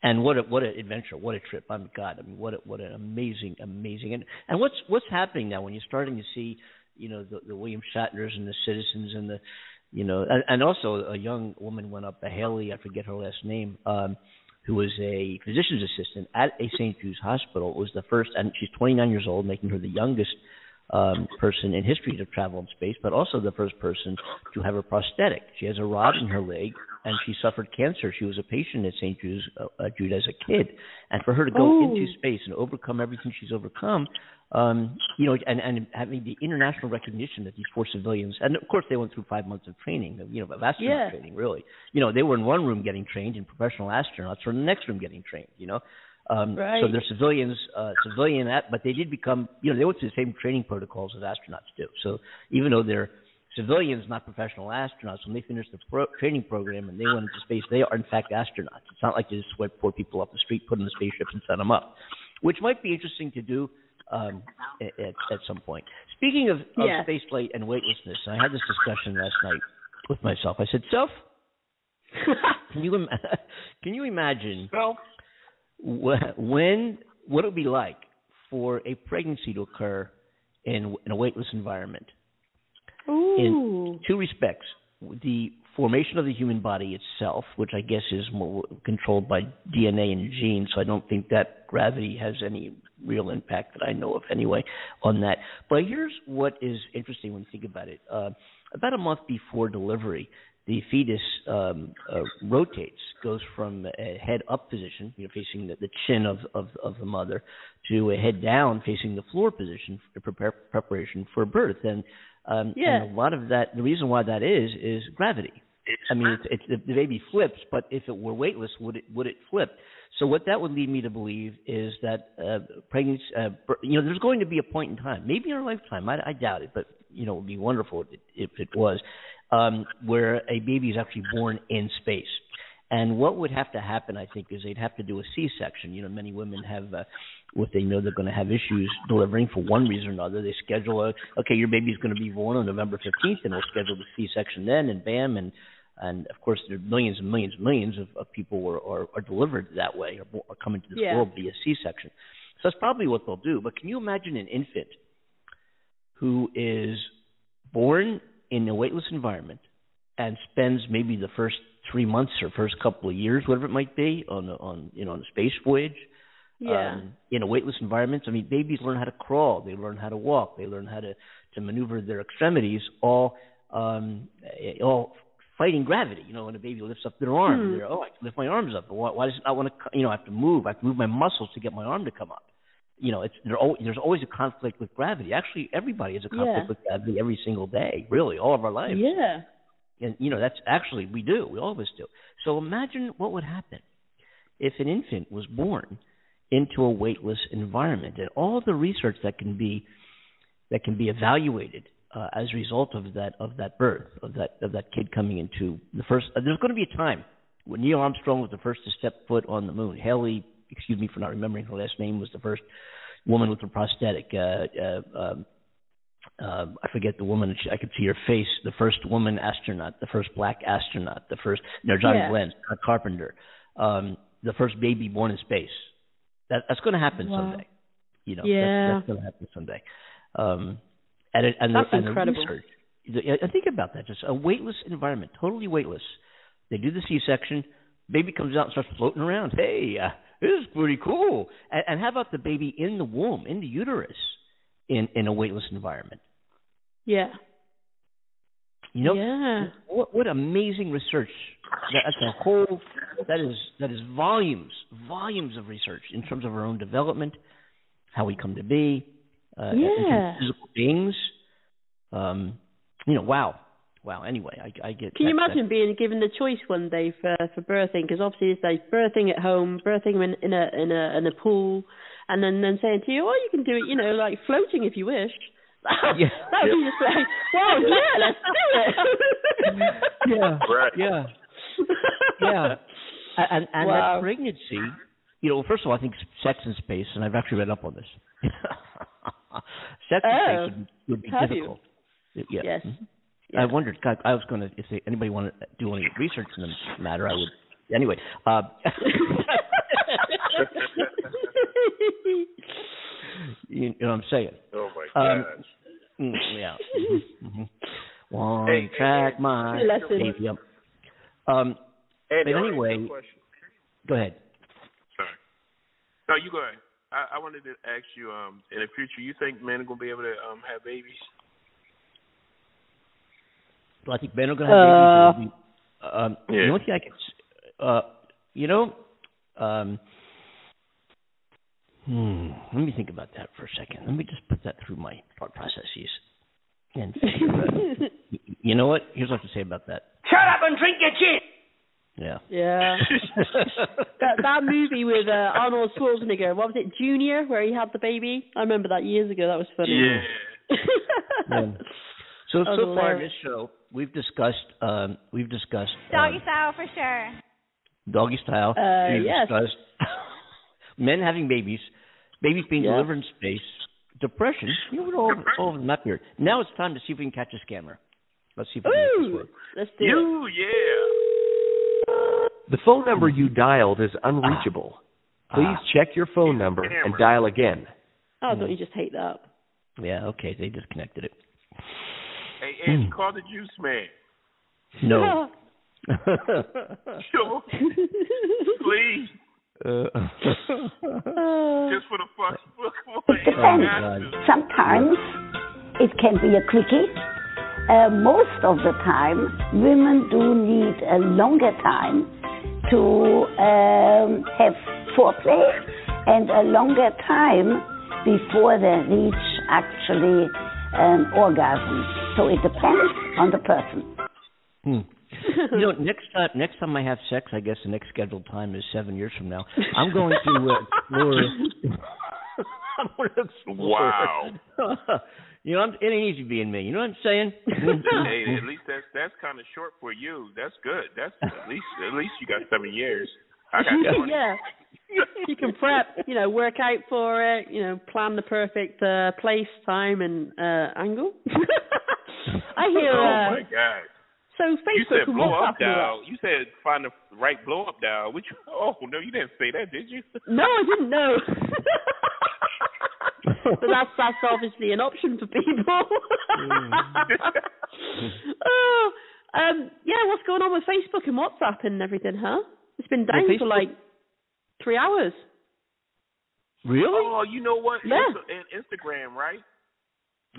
Speaker 2: And what a what an adventure! What a trip! I mean, God! I mean, what a, what an amazing, amazing! And and what's what's happening now when you're starting to see, you know, the, the William Shatners and the citizens and the, you know, and, and also a young woman went up, a Haley, I forget her last name, um, who was a physician's assistant at a St. Jude's hospital. Was the first, and she's 29 years old, making her the youngest um, person in history to travel in space, but also the first person to have a prosthetic. She has a rod in her leg, and she suffered cancer. She was a patient at St. Jude's uh, Jude as a kid, and for her to go
Speaker 3: Oh.
Speaker 2: into space and overcome everything she's overcome, um, you know, and and having the international recognition that these four civilians, and of course they went through five months of training, you know, of astronaut
Speaker 3: Yeah.
Speaker 2: training, really. You know, they were in one room getting trained, and professional astronauts were in the next room getting trained. You know, um,
Speaker 3: Right.
Speaker 2: so they're civilians, uh, civilian, at, but they did become, you know, they went through the same training protocols as astronauts do. So even though they're civilians, not professional astronauts, when they finish the pro- training program and they went into space, they are in fact astronauts. It's not like they just swept four people off the street, put them in the spaceships, and send them up, which might be interesting to do um, at, at, at some point. Speaking of, of
Speaker 3: Yeah.
Speaker 2: space flight and weightlessness, I had this discussion last night with myself. I said, "Self, can you im- can you imagine wh- when what it would be like for a pregnancy to occur in in a weightless environment?"
Speaker 3: Ooh.
Speaker 2: in two respects. The formation of the human body itself, which I guess is more controlled by DNA and genes, so I don't think that gravity has any real impact that I know of anyway on that. But here's what is interesting when you think about it. Uh, about a month before delivery, the fetus um, uh, rotates, goes from a head up position, you know, facing the, the chin of, of, of the mother, to a head down facing the floor position for prepare, preparation for birth. And um,
Speaker 3: Yeah.
Speaker 2: and a lot of that, the reason why that is, is gravity. I mean, it's, it's, the, the baby flips, but if it were weightless, would it would it flip? So what that would lead me to believe is that uh, pregnancy, uh, you know, there's going to be a point in time, maybe in our lifetime, I, I doubt it, but you know, it would be wonderful if it, if it was, um, where a baby is actually born in space. And what would have to happen, I think, is they'd have to do a C-section. You know, many women have, uh, what they know they're going to have issues delivering for one reason or another. They schedule a, okay, your baby's going to be born on November 15th, and we'll schedule the C-section then, and bam, and and of course, there are millions and millions and millions of, of people who are, are, are delivered that way, or, or come into this
Speaker 3: Yeah.
Speaker 2: world via C-section. So that's probably what they'll do. But can you imagine an infant who is born in a weightless environment and spends maybe the first three months or first couple of years, whatever it might be, on a, on you know on a space voyage,
Speaker 3: Yeah.
Speaker 2: um, in a weightless environment. I mean, babies learn how to crawl, they learn how to walk, they learn how to to maneuver their extremities, all um, eh, all fighting gravity. You know, when a baby lifts up their arm,
Speaker 3: Hmm.
Speaker 2: they're oh, I can lift my arms up. But why, why does it not want to? You know, I have to move. I have to move my muscles to get my arm to come up. You know, it's There's always a conflict with gravity. Actually, everybody has a conflict
Speaker 3: Yeah.
Speaker 2: with gravity every single day. Really, all of our lives.
Speaker 3: yeah.
Speaker 2: And you know, that's actually we do. We all of us do. So imagine what would happen if an infant was born into a weightless environment and all the research that can be that can be evaluated uh, as a result of that of that birth of that of that kid coming into the first. Uh, there's going to be a time when Neil Armstrong was the first to step foot on the moon. Haley, excuse me for not remembering her last name, was the first woman with a prosthetic. Uh, uh, um, uh, I forget the woman. I could see her face. The first woman astronaut, the first black astronaut, the first. No, John
Speaker 3: Yeah.
Speaker 2: Glenn, Scott Carpenter, um, the first baby born in space. That, that's going to happen
Speaker 3: Wow.
Speaker 2: someday. You know,
Speaker 3: Yeah.
Speaker 2: that's, that's going to happen someday. Um, and it, and
Speaker 3: That's
Speaker 2: and
Speaker 3: incredible.
Speaker 2: research. think about that. Just a weightless environment, totally weightless. They do the C-section. Baby comes out and starts floating around. Hey, uh, this is pretty cool. And, and how about the baby in the womb, in the uterus, in in a weightless environment?
Speaker 3: Yeah.
Speaker 2: You know,
Speaker 3: Yeah.
Speaker 2: what, what amazing research. That's a whole. That is that is volumes, volumes of research in terms of our own development, how we come to be, uh, in terms of
Speaker 3: Yeah.
Speaker 2: physical beings. Um, you know, wow, wow. Anyway, I, I get.
Speaker 3: Can you
Speaker 2: that- that-
Speaker 3: imagine being given the choice one day for for birthing? Because obviously it's like birthing at home, birthing in, in a in a in a pool, and then then saying to you, oh, you can do it, you know, like floating if you wish.
Speaker 2: Yeah.
Speaker 3: that would be just like, wow, yeah, let's do it.
Speaker 2: yeah,
Speaker 4: Right.
Speaker 2: yeah, yeah. And and
Speaker 3: Wow.
Speaker 2: that pregnancy, you know, first of all, I think sex in space, and I've actually read up on this. sex in
Speaker 3: Oh,
Speaker 2: space would, would be
Speaker 3: have you?
Speaker 2: difficult. Yeah.
Speaker 3: Yes.
Speaker 2: mhm.
Speaker 3: Yeah.
Speaker 2: I wondered. God, I was going to. If they, anybody wanted to do any research in the matter, I would. Anyway. Uh, you know what I'm saying?
Speaker 4: Oh my
Speaker 2: Um,
Speaker 4: gosh.
Speaker 2: Mm, yeah. hmm hmm One
Speaker 4: Hey,
Speaker 2: track
Speaker 4: hey,
Speaker 2: my
Speaker 3: Lesson.
Speaker 2: baby up. Um,
Speaker 4: Hey,
Speaker 2: but anyway, go ahead.
Speaker 4: Sorry. No, you go ahead. I, I wanted to ask you, um, in the future, you think men are gonna be able to um have babies?
Speaker 2: Do I think men are going to have babies? Um,
Speaker 4: Yeah.
Speaker 2: The only thing I could, s- uh, you know, um, hmm, let me think about that for a second. Let me just put that through my thought processes. And figure you know what? Here's what I have to say about that.
Speaker 11: Shut up and drink your gin.
Speaker 2: Yeah.
Speaker 3: Yeah. that that movie with uh, Arnold Schwarzenegger, what was it, Junior, where he had the baby? I remember that years ago. That was funny.
Speaker 4: Yeah.
Speaker 2: Yeah. So
Speaker 3: That was
Speaker 2: so far in this show, we've discussed um, we've discussed
Speaker 14: Doggy
Speaker 2: um,
Speaker 14: style for sure.
Speaker 2: doggy style.
Speaker 3: Uh,
Speaker 2: we've
Speaker 3: yes.
Speaker 2: discussed men having babies, babies being
Speaker 3: Yeah.
Speaker 2: delivered in space, depression. You know, we're all over, all over the map here. Now it's time to see if we can catch a scammer. Let's see if we can make this
Speaker 3: Ooh,
Speaker 2: work.
Speaker 3: let's do it.
Speaker 4: You, yeah.
Speaker 15: The phone number you dialed is unreachable. Ah. Please ah. check your phone number and dial again.
Speaker 3: Oh, don't you just hate that?
Speaker 2: Yeah, okay, they disconnected it.
Speaker 4: Hey, hmm. and call the juice man.
Speaker 2: No.
Speaker 4: Sure. Please.
Speaker 2: Uh,
Speaker 4: Just for the fuck. Come
Speaker 5: It depends. Sometimes it can be a quickie. Uh, most of the time, women do need a longer time to um, have foreplay and a longer time before they reach actually an orgasm. So it depends on the person.
Speaker 2: Hmm. You know, next time next time I have sex, I guess the next scheduled time is seven years from now. I'm going to uh, explore. I'm going to explore.
Speaker 4: Wow.
Speaker 2: you know, I'm, it ain't easy being me. You know what I'm saying?
Speaker 4: hey, at least that's that's kind of short for you. That's good. That's at least at least you got seven years. I got twenty.
Speaker 3: yeah. You can prep, you know, work out for it, you know, plan the perfect uh, place, time, and uh, angle. I hear.
Speaker 4: oh
Speaker 3: Uh,
Speaker 4: my god.
Speaker 3: So
Speaker 4: You
Speaker 3: Facebook
Speaker 4: said
Speaker 3: and
Speaker 4: blow
Speaker 3: WhatsApp
Speaker 4: up dial. You said find the right blow up dial. Which? Oh no, you didn't say that, did you?
Speaker 3: No, I didn't know. but that's that's obviously an option for people. oh, um, yeah. What's going on with Facebook and WhatsApp and everything, huh? It's been down for
Speaker 2: Facebook-
Speaker 3: like three hours.
Speaker 2: really?
Speaker 4: Oh, you know what?
Speaker 3: Yeah.
Speaker 4: Insta- and Instagram, right?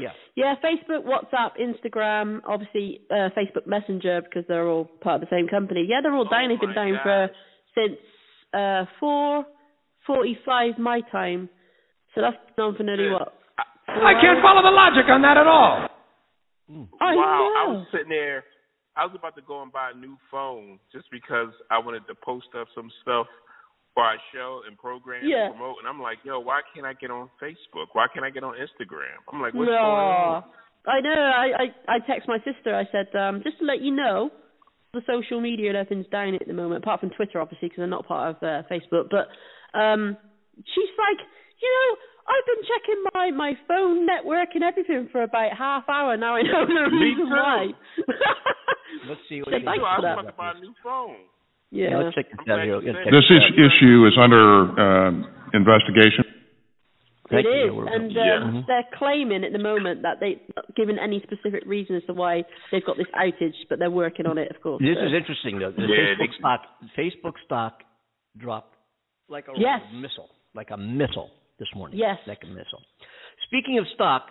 Speaker 2: Yeah.
Speaker 3: Yeah, Facebook, WhatsApp, Instagram, obviously uh, Facebook Messenger because they're all part of the same company. Yeah, they're all down. They've been
Speaker 4: my
Speaker 3: down for since uh, four forty-five my time. So that's been on for nearly what?
Speaker 11: I can't follow the logic on that at all.
Speaker 3: I
Speaker 4: wow, I was sitting there. I was about to go and buy a new phone just because I wanted to post up some stuff for our show and program
Speaker 3: Yeah.
Speaker 4: and promote. And I'm like, yo, why can't I get on Facebook? Why can't I get on Instagram? I'm like, what's
Speaker 3: no.
Speaker 4: going on?
Speaker 3: I know. I, I I text my sister. I said, um, just to let you know, the social media and everything's down at the moment, apart from Twitter, obviously, because I'm not part of uh, Facebook. But um, she's like, you know, I've been checking my my phone network and everything for about half hour now. I know the reason why.
Speaker 2: Let's see what
Speaker 3: Say
Speaker 2: you
Speaker 3: thanks
Speaker 4: I
Speaker 3: for
Speaker 4: was about a new phone.
Speaker 2: Yeah,
Speaker 3: Yeah.
Speaker 2: let's check this out here. Let's check
Speaker 6: This
Speaker 2: this
Speaker 6: is,
Speaker 2: out.
Speaker 6: issue is under uh, investigation.
Speaker 2: Thank
Speaker 3: it
Speaker 2: you.
Speaker 3: is,
Speaker 2: We're-
Speaker 3: and um,
Speaker 4: Yeah.
Speaker 3: They're claiming at the moment that they've not given any specific reason as to why they've got this outage, but they're working on it, of course.
Speaker 2: This
Speaker 3: so.
Speaker 2: is interesting though. The
Speaker 4: Yeah,
Speaker 2: Facebook
Speaker 4: they-
Speaker 2: stock Facebook stock dropped like a
Speaker 3: Yes.
Speaker 2: missile, like a missile this morning.
Speaker 3: Yes.
Speaker 2: like a missile. Speaking of stock,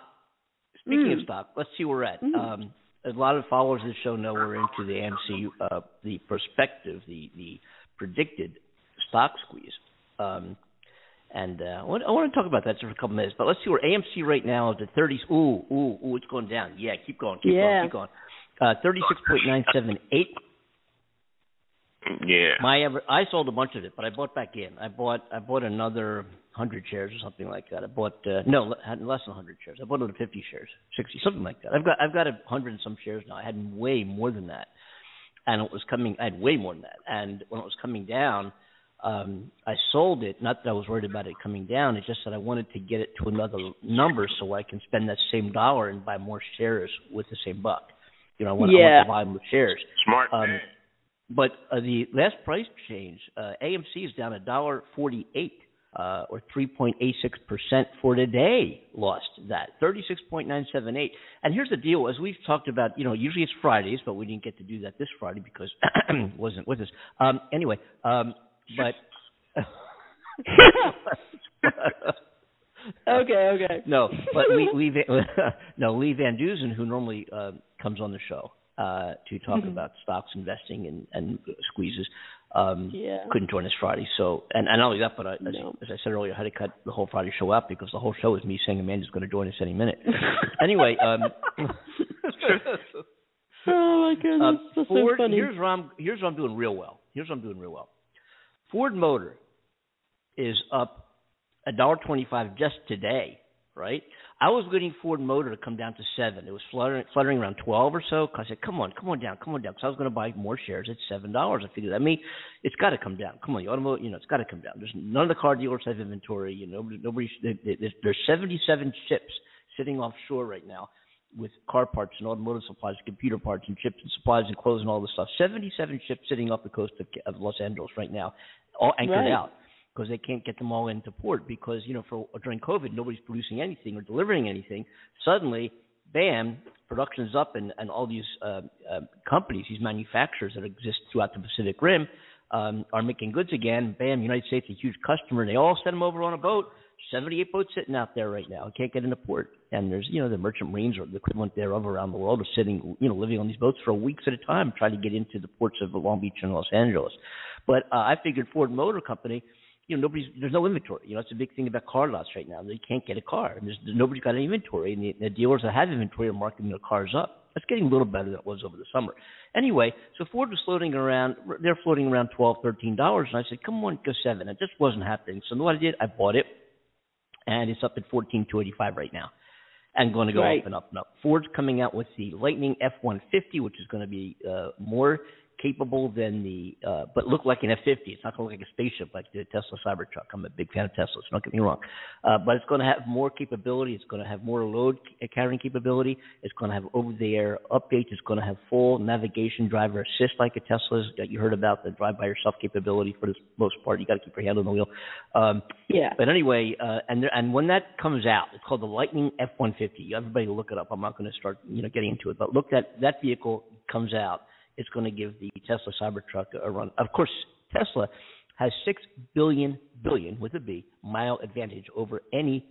Speaker 2: speaking of
Speaker 3: Mm.
Speaker 2: stock, let's see where we're at.
Speaker 3: Mm.
Speaker 2: Um, a lot of followers of the show know we're into the AMC, uh, the perspective, the the predicted stock squeeze. Um, and uh, I, want, I want to talk about that for a couple minutes. But let's see where AMC right now is at 30s. Ooh, ooh, ooh, it's going down. Yeah, keep going, keep
Speaker 3: Yeah.
Speaker 2: going, keep going. Uh, 36.978.
Speaker 4: Yeah.
Speaker 2: My ever, I sold a bunch of it, but I bought back in. I bought I bought another hundred shares or something like that. I bought uh, no had less than hundred shares. I bought another fifty shares, sixty something like that. I've got I've got a hundred and some shares now. I had way more than that, and it was coming. I had way more than that, and when it was coming down, um, I sold it. Not that I was worried about it coming down. It's just that I wanted to get it to another number so I can spend that same dollar and buy more shares with the same buck. You know, I want, I want the volume of shares.
Speaker 4: Smart
Speaker 2: Um,
Speaker 4: man.
Speaker 2: but uh, the last price change, uh, AMC is down a dollar forty-eight, uh, or three point eight six percent for today. Lost that thirty-six point nine seven eight. And here's the deal: as we've talked about, you know, usually it's Fridays, but we didn't get to do that this Friday because wasn't with us. Um, anyway, um, but.
Speaker 3: Okay, okay.
Speaker 2: No, but Lee, Lee Van, no Lee Van Dusen, who normally uh, comes on the show uh, to talk
Speaker 3: Mhm.
Speaker 2: about stocks investing and, and squeezes, um,
Speaker 3: Yeah.
Speaker 2: couldn't join us Friday. So, and, and not only that, but I, as,
Speaker 3: No.
Speaker 2: as I said earlier, I had to cut the whole Friday show out because the whole show is me saying Amanda's going to join us any minute. anyway, um,
Speaker 3: Oh my goodness,
Speaker 2: um,
Speaker 3: that's
Speaker 2: Ford.
Speaker 3: so funny.
Speaker 2: Here's where I'm. Here's where I'm doing real well. Here's where I'm doing real well. Ford Motor is up a dollar twenty-five just today. Right. I was waiting Ford Motor to come down to seven. It was fluttering, fluttering around twelve or so. I said, "Come on, come on down, come on down." Because I was going to buy more shares at seven dollars. I figured, I mean, it's got to come down. Come on, the automotive, you know, it's got to come down. There's none of the car dealers have inventory. You know, nobody, nobody. there- There's, there's 77 ships sitting offshore right now with car parts and automotive supplies, computer parts and chips and supplies and clothes and all this stuff. 77 ships sitting off the coast of, of Los Angeles right now, all anchored
Speaker 3: Right.
Speaker 2: out because they can't get them all into port because you know for during COVID nobody's producing anything or delivering anything. Suddenly, bam, production's up and and all these uh, uh, companies, these manufacturers that exist throughout the Pacific Rim. Um, are making goods again. Bam, United States a huge customer, and they all send them over on a boat. 78 boats sitting out there right now. Can't get into port. And there's, you know, the merchant marines or the equivalent thereof around the world are sitting, you know, living on these boats for weeks at a time trying to get into the ports of Long Beach and Los Angeles. But uh, I figured Ford Motor Company, you know, nobody's there's no inventory. You know, it's a big thing about car lots right now. They can't get a car, and there's nobody's got any inventory, and the, the dealers that have inventory are marketing their cars up. That's getting a little better than it was over the summer. Anyway, so Ford was floating around. They're floating around twelve, thirteen dollars, and I said, "Come on, go seven. It just wasn't happening. So what I did, I bought it, and it's up at fourteen two eighty five right now, and going to go
Speaker 3: Right.
Speaker 2: up and up and up. Ford's coming out with the Lightning F one fifty, which is going to be uh, more capable than the, uh, but look like an F50. It's not going to look like a spaceship like the Tesla Cybertruck. I'm a big fan of Tesla, so don't get me wrong. Uh, but it's going to have more capability. It's going to have more load carrying capability. It's going to have over-the-air updates. It's going to have full navigation driver assist like a Tesla's that you heard about, the drive-by-yourself capability for the most part. You got to keep your hand on the wheel. Um,
Speaker 3: Yeah.
Speaker 2: but anyway, uh, and there, and when that comes out, it's called the Lightning F150. Everybody look it up. I'm not going to start you know getting into it, but look that that vehicle comes out. It's going to give the Tesla Cybertruck a run. Of course, Tesla has six billion billion with a B mile advantage over any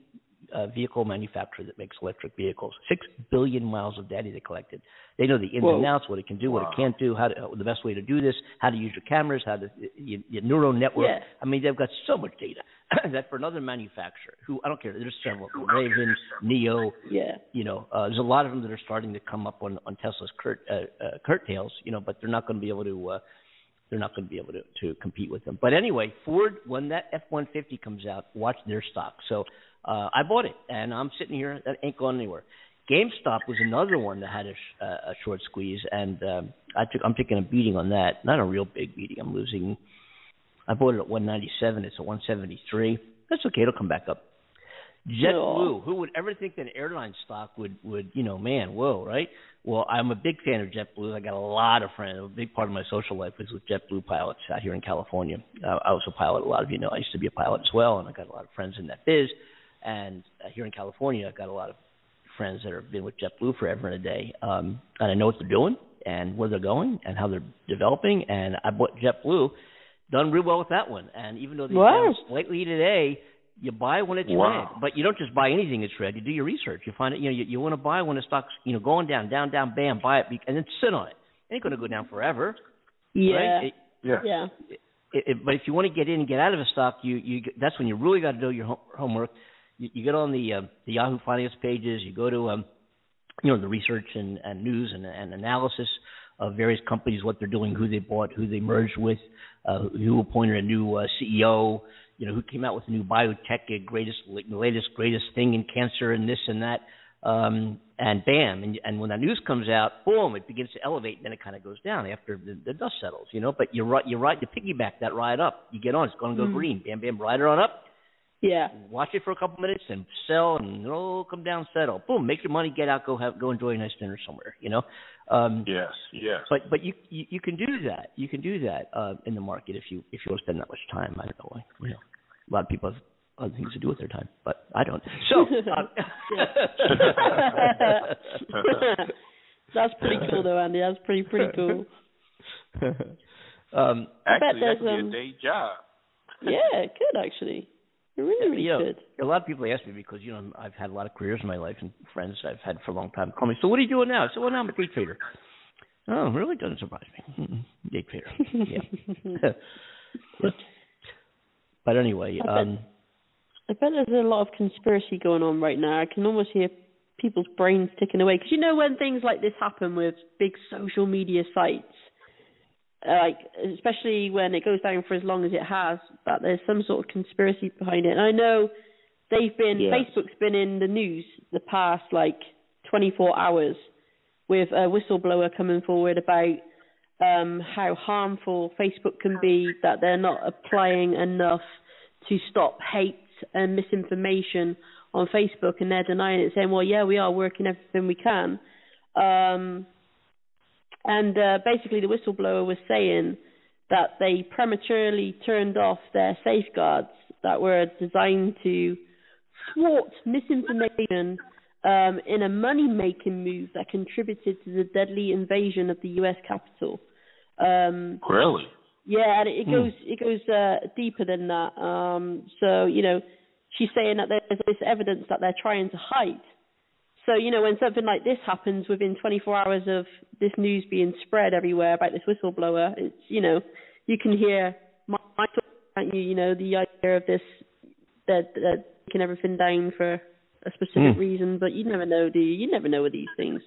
Speaker 2: uh, vehicle manufacturer that makes electric vehicles. Six billion miles of data they collected. They know the ins and outs, what it can do, what it can't do, how to, the best way to do this, how to use your cameras, how to your, your neural network.
Speaker 3: Yeah.
Speaker 2: I mean, they've got so much data that for another manufacturer, who I don't care, there's several, Rivian, NIO,
Speaker 3: Yeah.
Speaker 2: you know, uh, there's a lot of them that are starting to come up on on Tesla's curt uh, uh, curtails, you know, but they're not going to be able to. Uh, they're not going to be able to, to compete with them. But anyway, Ford, when that F-150 comes out, watch their stock. So uh, I bought it, and I'm sitting here. That ain't going anywhere. GameStop was another one that had a, sh- uh, a short squeeze, and um, I took I'm taking a beating on that. Not a real big beating. I'm losing. I bought it at 197. It's at 173. That's okay. It'll come back up. JetBlue. Who would ever think that an airline stock would would you know, man, whoa, right? Well, I'm a big fan of JetBlue. I got a lot of friends. A big part of my social life was with JetBlue pilots out here in California. Uh, I was a pilot. A lot of you know I used to be a pilot as well, and I got a lot of friends in that biz. And uh, here in California, I've got a lot of friends that have been with JetBlue forever and a day, um, and I know what they're doing and where they're going and how they're developing. And I bought JetBlue, done real well with that one. And even though they
Speaker 3: Wow.
Speaker 2: down slightly today, you buy when it's
Speaker 3: Wow.
Speaker 2: red, but you don't just buy anything that's red. You do your research. You find it. You know, you, you want to buy when the stock's you know going down, down, down, bam, buy it, and then sit on it. It ain't going to go down forever.
Speaker 3: Yeah.
Speaker 2: Right? It-
Speaker 3: Yeah.
Speaker 2: it, it, but if you want to get in and get out of a stock, you you that's when you really got to do your hom- homework. You, you get on the uh, the Yahoo Finance pages. You go to um, you know the research and, and news and, and analysis of various companies, what they're doing, who they bought, who they merged with, uh, who appointed a new uh, CEO. You know who came out with a new biotech, greatest latest greatest thing in cancer and this and that. Um, and bam, and, and when that news comes out, boom, it begins to elevate, and then it kind of goes down after the, the dust settles, you know. But you are right, you ride, you piggyback that ride up. You get on, it's going to go
Speaker 3: Mm.
Speaker 2: green. Bam, bam, ride it on up.
Speaker 3: Yeah.
Speaker 2: Watch it for a couple minutes and sell, and it'll come down, settle. Boom, make your money, get out, go have, go enjoy a nice dinner somewhere, you know. Um,
Speaker 14: Yes, yes.
Speaker 2: but but you, you you can do that. You can do that uh, in the market if you if you want to spend that much time. I don't know. Like, you know, a lot of people have other things to do with their time, but I don't. So. Um,
Speaker 3: That's pretty cool though, Andy. That's pretty pretty cool.
Speaker 2: um,
Speaker 14: Actually, that
Speaker 3: there's
Speaker 14: could be
Speaker 3: um
Speaker 14: a day job.
Speaker 3: yeah, it could actually. It really, really
Speaker 2: you know, a lot of people ask me because you know I've had a lot of careers in my life and friends I've had for a long time call me. So what are you doing now? So well, now I'm a day trader. Oh, really? Doesn't surprise me. Day trader. Yeah. Yeah. But anyway,
Speaker 3: I bet-
Speaker 2: um,
Speaker 3: I bet there's a lot of conspiracy going on right now. I can almost hear people's brains ticking away. Because you know when things like this happen with big social media sites, like especially when it goes down for as long as it has, that there's some sort of conspiracy behind it. And I know they've been. Facebook's been in the news the past like 24 hours with a whistleblower coming forward about um, how harmful Facebook can be, that they're not applying enough to stop hate and misinformation on Facebook, and they're denying it, saying, "Well, yeah, we are working everything we can." Um, and uh, basically, the whistleblower was saying that they prematurely turned off their safeguards that were designed to thwart misinformation um, in a money-making move that contributed to the deadly invasion of the U.S. Capitol. Um,
Speaker 14: Really?
Speaker 3: yeah, and it,
Speaker 14: Hmm.
Speaker 3: goes it goes uh, deeper than that. Um, so you know, she's saying that there's this evidence that they're trying to hide. So you know, when something like this happens within 24 hours of this news being spread everywhere about this whistleblower, it's you know, you can hear my, my thoughts, can't you? You know, the idea of this that that taking everything down for a specific
Speaker 2: Hmm.
Speaker 3: reason, but you never know, do you? You never know with these things.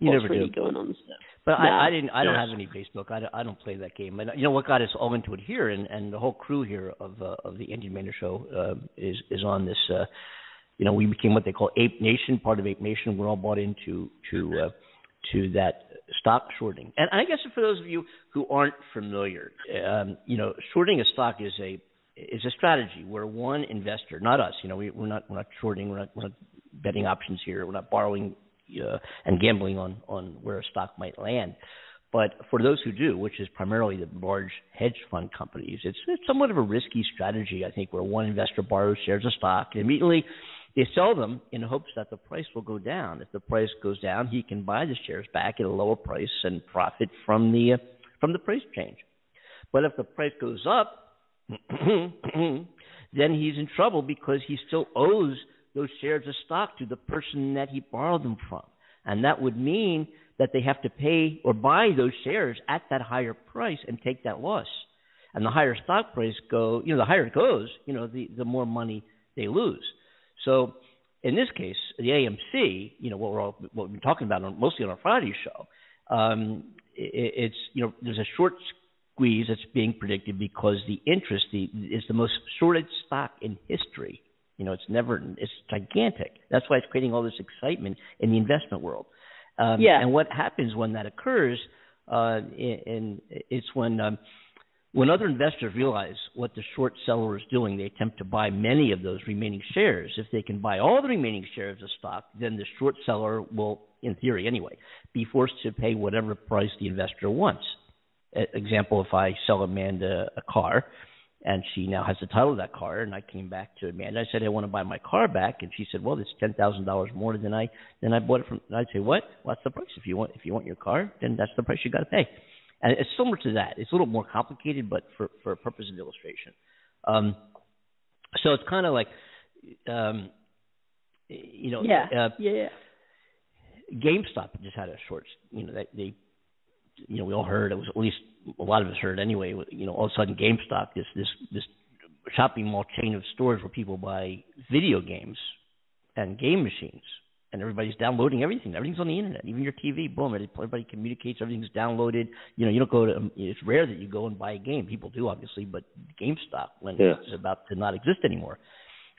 Speaker 2: You
Speaker 3: what's
Speaker 2: never
Speaker 3: really
Speaker 2: do.
Speaker 3: going on. So.
Speaker 2: But
Speaker 3: Nah.
Speaker 2: I, I didn't. I don't
Speaker 3: Yes.
Speaker 2: have any Facebook. I don't, I don't play that game. And you know what got us all into it here, and, and the whole crew here of uh, of the Andy and Amanda show uh, is is on this. Uh, you know, we became what they call Ape Nation, part of Ape Nation. We're all bought into to uh, to that stock shorting. And I guess for those of you who aren't familiar, um, you know, shorting a stock is a is a strategy where one investor, not us, you know, we, we're not we're not shorting, we're not, we're not betting options here, we're not borrowing uh, and gambling on on where a stock might land. But for those who do, which is primarily the large hedge fund companies, it's, it's somewhat of a risky strategy, I think, where one investor borrows shares of stock and immediately they sell them in hopes that the price will go down. If the price goes down, he can buy the shares back at a lower price and profit from the uh, from the price change. But if the price goes up, then he's in trouble because he still owes those shares of stock to the person that he borrowed them from. And that would mean that they have to pay or buy those shares at that higher price and take that loss. And the higher stock price go, you know, the higher it goes, you know, the the more money they lose. So in this case, the AMC, you know, what we're all, what we've been talking about on, mostly on our Friday show, um, it, it's you know, there's a short squeeze that's being predicted because the interest the, is the most shorted stock in history You know, it's never it's gigantic. That's why it's creating all this excitement in the investment world. Um,
Speaker 3: Yeah.
Speaker 2: And what happens when that occurs? Uh, and it's when um, when other investors realize what the short seller is doing, they attempt to buy many of those remaining shares. If they can buy all the remaining shares of stock, then the short seller will, in theory anyway, be forced to pay whatever price the investor wants. Example: If I sell Amanda a car, and she now has the title of that car, and I came back to Amanda, I said I want to buy my car back, and she said, "Well, it's ten thousand dollars more than I than I bought it from." And I'd say, "What? What's the price? If you want if you want your car, then that's the price you got to pay." And it's similar to that. It's a little more complicated, but for for a purpose of illustration. Um, so it's kind of like, um, you know,
Speaker 3: Yeah.
Speaker 2: uh,
Speaker 3: yeah.
Speaker 2: GameStop just had a short, you know, they, they, you know, we all heard it was at least a lot of us heard anyway. You know, all of a sudden GameStop, this this this shopping mall chain of stores where people buy video games and game machines, and everybody's downloading everything. Everything's on the internet, even your TV. Boom, everybody communicates. Everything's downloaded. You know, you don't go to. It's rare that you go and buy a game. People do obviously, but GameStop when
Speaker 7: Yeah.
Speaker 2: it's about to not exist anymore.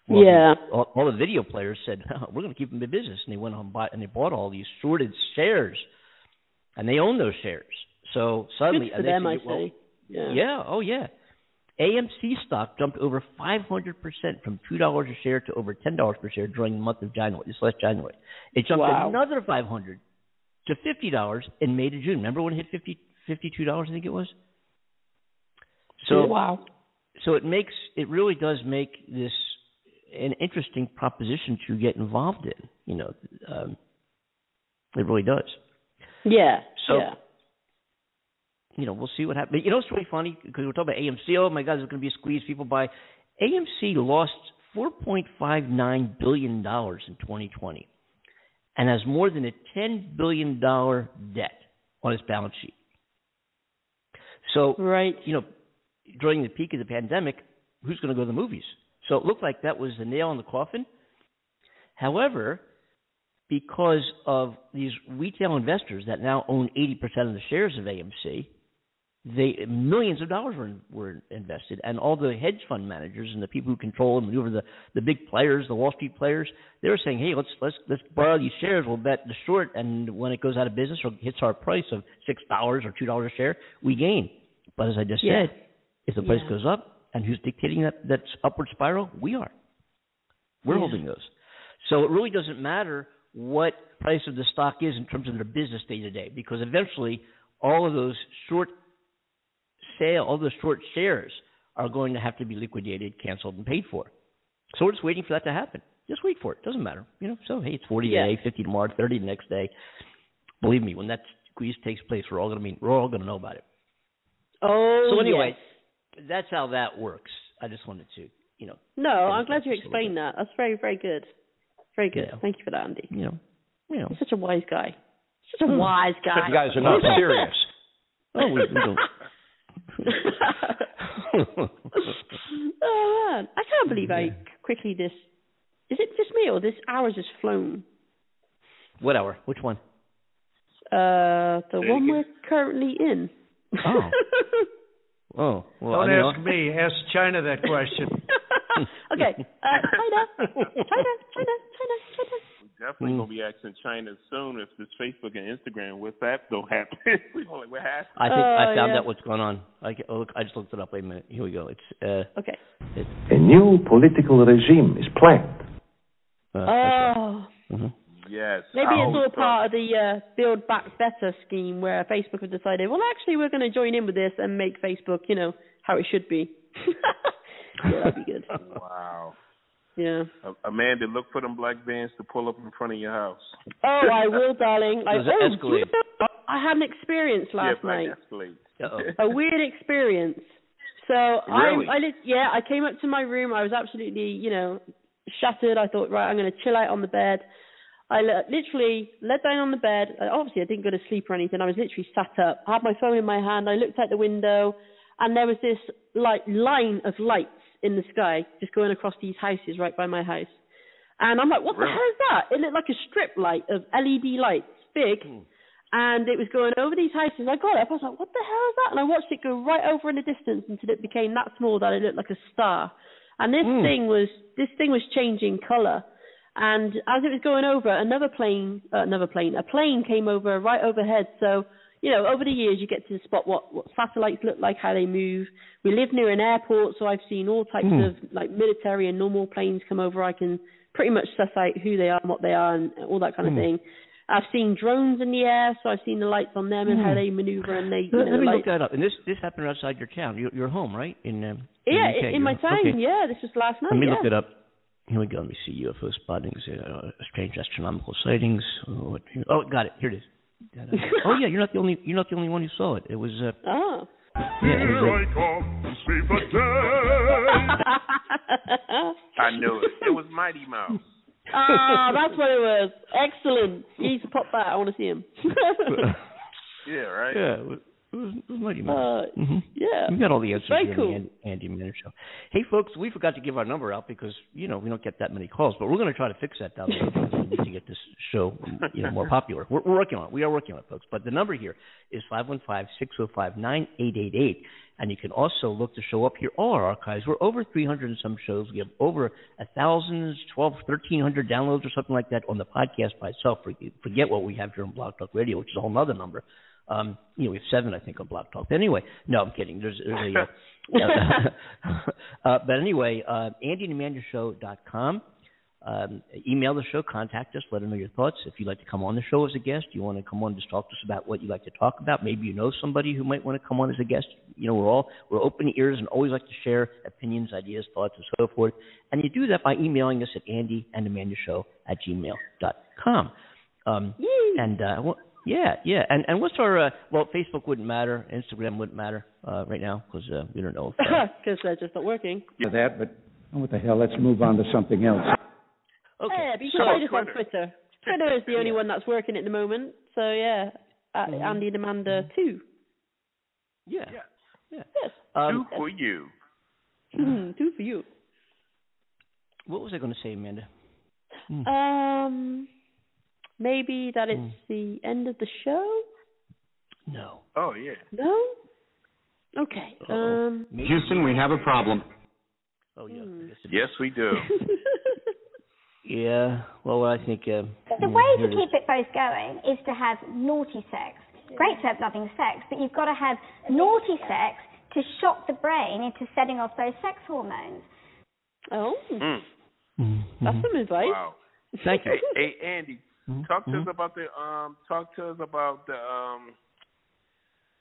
Speaker 3: Yeah.
Speaker 2: all, all the video players said, "We're going to keep them in business," and they went on and bought and they bought all these shorted shares, and they own those shares. So suddenly,
Speaker 3: Good for
Speaker 2: and they
Speaker 3: them,
Speaker 2: said,
Speaker 3: I
Speaker 2: well,
Speaker 3: say. Yeah.
Speaker 2: yeah, oh yeah. AMC stock jumped over 500% from $2 a share to over $10 per share during the month of January, this last January. It jumped
Speaker 3: Wow.
Speaker 2: another 500 to $50 in May to June. Remember when it hit 50, $52, I think it was? So,
Speaker 3: wow.
Speaker 2: so it makes, it really does make this an interesting proposition to get involved in. You know, um, it really does.
Speaker 3: Yeah.
Speaker 2: So-
Speaker 3: yeah.
Speaker 2: You know, we'll see what happens. You know, it's really funny because we're talking about AMC. Oh my God, there's going to be a squeeze. People buy. AMC lost 4.59 billion dollars in 2020, and has more than a 10 billion dollar debt on its balance sheet. So,
Speaker 3: Right.
Speaker 2: you know, during the peak of the pandemic, who's going to go to the movies? So it looked like that was the nail in the coffin. However, because of these retail investors that now own 80% of the shares of AMC, they millions of dollars were were invested, and all the hedge fund managers and the people who control and maneuver the the big players, the Wall Street players, they were saying, "Hey, let's let's let's borrow these shares. We'll bet the short, and when it goes out of business or hits our price of six dollars or two dollars a share, we gain." But as I just
Speaker 3: Yeah.
Speaker 2: said, if the price
Speaker 3: Yeah.
Speaker 2: goes up, and who's dictating that that upward spiral? We are. We're
Speaker 3: Yeah.
Speaker 2: holding those. So it really doesn't matter what price of the stock is in terms of their business day to day, because eventually all of those short sale, all those short shares are going to have to be liquidated, canceled, and paid for. So we're just waiting for that to happen. Just wait for it. Doesn't matter. You know, so hey, it's forty
Speaker 3: Yeah.
Speaker 2: today, fifty tomorrow, thirty the next day. Believe me, when that squeeze takes place, we're all gonna mean we're all gonna know about it.
Speaker 3: Oh.
Speaker 2: so anyway,
Speaker 3: yes.
Speaker 2: that's how that works. I just wanted to, you know,
Speaker 3: No, I'm glad you explained that. That's very, very good. Very good.
Speaker 2: Yeah.
Speaker 3: Thank you for that, Andy.
Speaker 2: you know, you know.
Speaker 3: You're such a wise guy. Such a
Speaker 2: Hmm.
Speaker 3: wise guy.
Speaker 12: You guys are not serious.
Speaker 2: Oh, we, we don't.
Speaker 3: Oh man, I can't believe I quickly this. Is it just me or this hour has flown?
Speaker 2: what hour? Which one?
Speaker 3: Uh, the
Speaker 4: Say
Speaker 3: one
Speaker 4: again.
Speaker 3: we're currently in.
Speaker 2: Oh. Oh, well,
Speaker 11: Don't
Speaker 2: I know.
Speaker 11: ask me. Ask China that question.
Speaker 3: okay, uh, China, China, China, China, China.
Speaker 4: Definitely
Speaker 2: Mm.
Speaker 4: gonna be asking China soon if this Facebook and Instagram WhatsApp don't happen. we gonna like, what happened?
Speaker 2: I think
Speaker 3: Oh,
Speaker 2: I found
Speaker 3: yeah.
Speaker 2: out what's going on. I get, oh, look, I just looked it up. Wait a minute. Here we go. It's uh,
Speaker 3: Okay.
Speaker 2: it's
Speaker 14: A new political regime is planned.
Speaker 2: uh that's right.
Speaker 3: Oh,
Speaker 2: Mhm.
Speaker 4: Yes.
Speaker 3: maybe
Speaker 4: I
Speaker 3: it's all
Speaker 4: always thought-
Speaker 3: part of the uh, Build Back Better scheme where Facebook have decided, well, actually, we're going to join in with this and make Facebook, you know, how it should be. yeah, that'd be good.
Speaker 4: Wow.
Speaker 3: Yeah.
Speaker 4: Amanda, look for them black vans to pull up in front of your house.
Speaker 3: Oh, I will, darling. I,
Speaker 2: Those
Speaker 3: oh,
Speaker 2: are
Speaker 3: do you know, I had an experience last
Speaker 4: yeah,
Speaker 3: night.
Speaker 4: Escalade.
Speaker 2: Uh-oh.
Speaker 3: a weird experience. So I,
Speaker 4: Really?
Speaker 3: I, lit- yeah, I came up to my room. I was absolutely, you know, shattered. I thought, right, I'm going to chill out on the bed. I literally lay down on the bed. Uh, Obviously, I didn't go to sleep or anything. I was literally sat up. I had my phone in my hand. I looked out the window, and there was this like line of lights in the sky just going across these houses right by my house. And I'm like, what the hell is that? It looked like a strip light of LED lights, big and it was going over these houses. I got it. I was like, "What the hell is that?" And I watched it go right over in the distance until it became that small that it looked like a star. and this
Speaker 2: Mm.
Speaker 3: thing was this thing was changing color. And as it was going over, another plane, uh, another plane, a plane came over right overhead. So you know, over the years, you get to spot what what satellites look like, how they move. We live near an airport, so I've seen all types
Speaker 2: Hmm.
Speaker 3: of like military and normal planes come over. I can pretty much suss out who they are and what they are and all that kind of
Speaker 2: Hmm.
Speaker 3: thing. I've seen drones in the air, so I've seen the lights on them and how
Speaker 2: Hmm.
Speaker 3: they maneuver and they.
Speaker 2: Let,
Speaker 3: know,
Speaker 2: let me look that up. And this this happened outside your town, your, your home, right? In um,
Speaker 3: yeah,
Speaker 2: in, UK.
Speaker 3: in my town.
Speaker 2: okay.
Speaker 3: Yeah, this was last night.
Speaker 2: Let me
Speaker 3: yeah.
Speaker 2: look it up. Here we go. Let me see UFO spottings, uh, strange astronomical sightings. Oh, oh, got it. Here it is. Da-da. oh yeah, you're not the only you're not the only one who saw it. It was uh,
Speaker 3: Oh.
Speaker 2: yeah, it was,
Speaker 4: I knew it. It was Mighty Mouse.
Speaker 3: Ah, that's what it was. Excellent. He's needs to pop back. I want to see him.
Speaker 4: Yeah, right.
Speaker 2: yeah, it was, it was, Mighty Mouse.
Speaker 3: Uh,
Speaker 2: Mhm.
Speaker 3: yeah.
Speaker 2: We got all the answers
Speaker 3: Very
Speaker 2: here
Speaker 3: cool.
Speaker 2: in the Andy, Manor show. Hey, folks, we forgot to give our number out because you know we don't get that many calls, but we're going to try to fix that down to get this show you know more popular. We're, we're working on it. We are working on it, folks. But the number here is five one five six zero five nine eight eight eight, and you can also look to show up here. All our archives. We're over three hundred and some shows. We have over a thousand, twelve, thirteen hundred downloads or something like that on the podcast by itself. Forget what we have here on BlogTalkRadio, which is a whole other number. Um, you know, we have seven, I think, on BlogTalk. But anyway, no, I'm kidding. There's, there's a, uh, uh, but anyway, uh, AndyandAmandaShow.com. Um, email the show, contact us, let us know your thoughts. If you'd like to come on the show as a guest, you want to come on and just talk to us about what you'd like to talk about. Maybe you know somebody who might want to come on as a guest. You know, we're all we're open ears and always like to share opinions, ideas, thoughts, and so forth. And you do that by emailing us at AndyAndAmandaShow at gmail.com. Um, and uh, yeah, yeah. And and what's our uh, well, Facebook wouldn't matter, Instagram wouldn't matter uh, right now because uh, we don't know. If, uh,
Speaker 3: Because they're just not working.
Speaker 16: for that, but oh, what the hell? Let's move on to something else.
Speaker 2: Okay.
Speaker 3: Yeah, but you
Speaker 4: So
Speaker 3: can find us on
Speaker 4: Twitter.
Speaker 3: Twitter. Twitter is the only one that's working at the moment. So yeah, at
Speaker 2: Mm-hmm.
Speaker 3: Andy and Amanda too.
Speaker 2: yeah, yeah.
Speaker 3: Yes.
Speaker 2: Um,
Speaker 4: Two for you.
Speaker 3: two for you.
Speaker 2: what was I going to say, Amanda? Hmm.
Speaker 3: Um, maybe that it's
Speaker 2: Hmm.
Speaker 3: the end of the show.
Speaker 2: No.
Speaker 4: Oh yeah.
Speaker 3: No. Okay.
Speaker 2: Uh-oh.
Speaker 3: Um.
Speaker 12: Houston, we have a problem.
Speaker 2: Oh yeah.
Speaker 3: Hmm.
Speaker 2: I guess it
Speaker 4: Yes, we do.
Speaker 2: Yeah. Well, I think. Uh,
Speaker 17: The
Speaker 2: yeah,
Speaker 17: way to
Speaker 2: it is.
Speaker 17: keep it both going is to have naughty sex. Great to have loving sex, but you've got to have naughty sex to shock the brain into setting off those sex hormones.
Speaker 3: Oh,
Speaker 4: Mm.
Speaker 2: Mm-hmm.
Speaker 3: that's some advice.
Speaker 4: Wow.
Speaker 2: Thank you.
Speaker 4: Hey, hey, Andy,
Speaker 2: Mhm.
Speaker 4: talk to us
Speaker 2: Mhm.
Speaker 4: about the um. Talk to us about the um.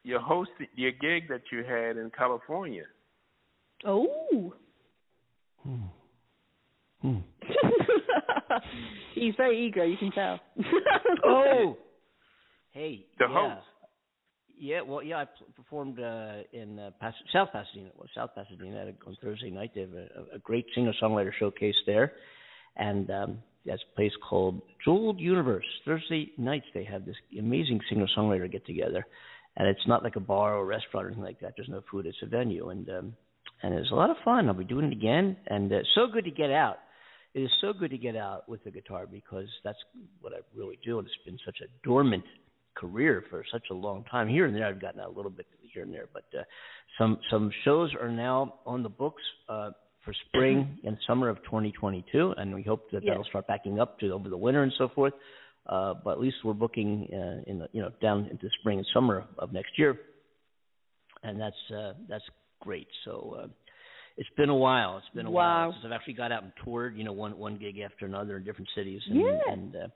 Speaker 4: Your host, your gig that you had in California.
Speaker 3: Oh.
Speaker 2: Hmm. Hmm.
Speaker 3: He's very eager, you can tell.
Speaker 2: Oh. Hey.
Speaker 4: The
Speaker 2: yeah.
Speaker 4: host.
Speaker 2: Yeah. Well, yeah. I performed uh, in uh, Pas- South Pasadena. Well, South Pasadena on Thursday night. They have a, a great singer-songwriter showcase there, and um, that's a place called Jeweled Universe. Thursday nights they have this amazing singer-songwriter get-together, and it's not like a bar or a restaurant or anything like that. There's no food. It's a venue, and um, and it's a lot of fun. I'll be doing it again, and uh, so good to get out. It is so good to get out with the guitar because that's what I really do, and it's been such a dormant career for such a long time. Here and there, I've gotten out a little bit here and there, but uh, some some shows are now on the books uh, for spring and summer of 2022, and we hope that
Speaker 3: Yeah.
Speaker 2: that'll start backing up to over the winter and so forth. Uh, but at least we're booking uh, in the you know down into spring and summer of next year, and that's uh, that's great. So. Uh, it's been a while. It's been a
Speaker 3: Wow.
Speaker 2: while since I've actually got out and toured, you know, one one gig after another in different cities, and
Speaker 3: Yeah.
Speaker 2: and uh,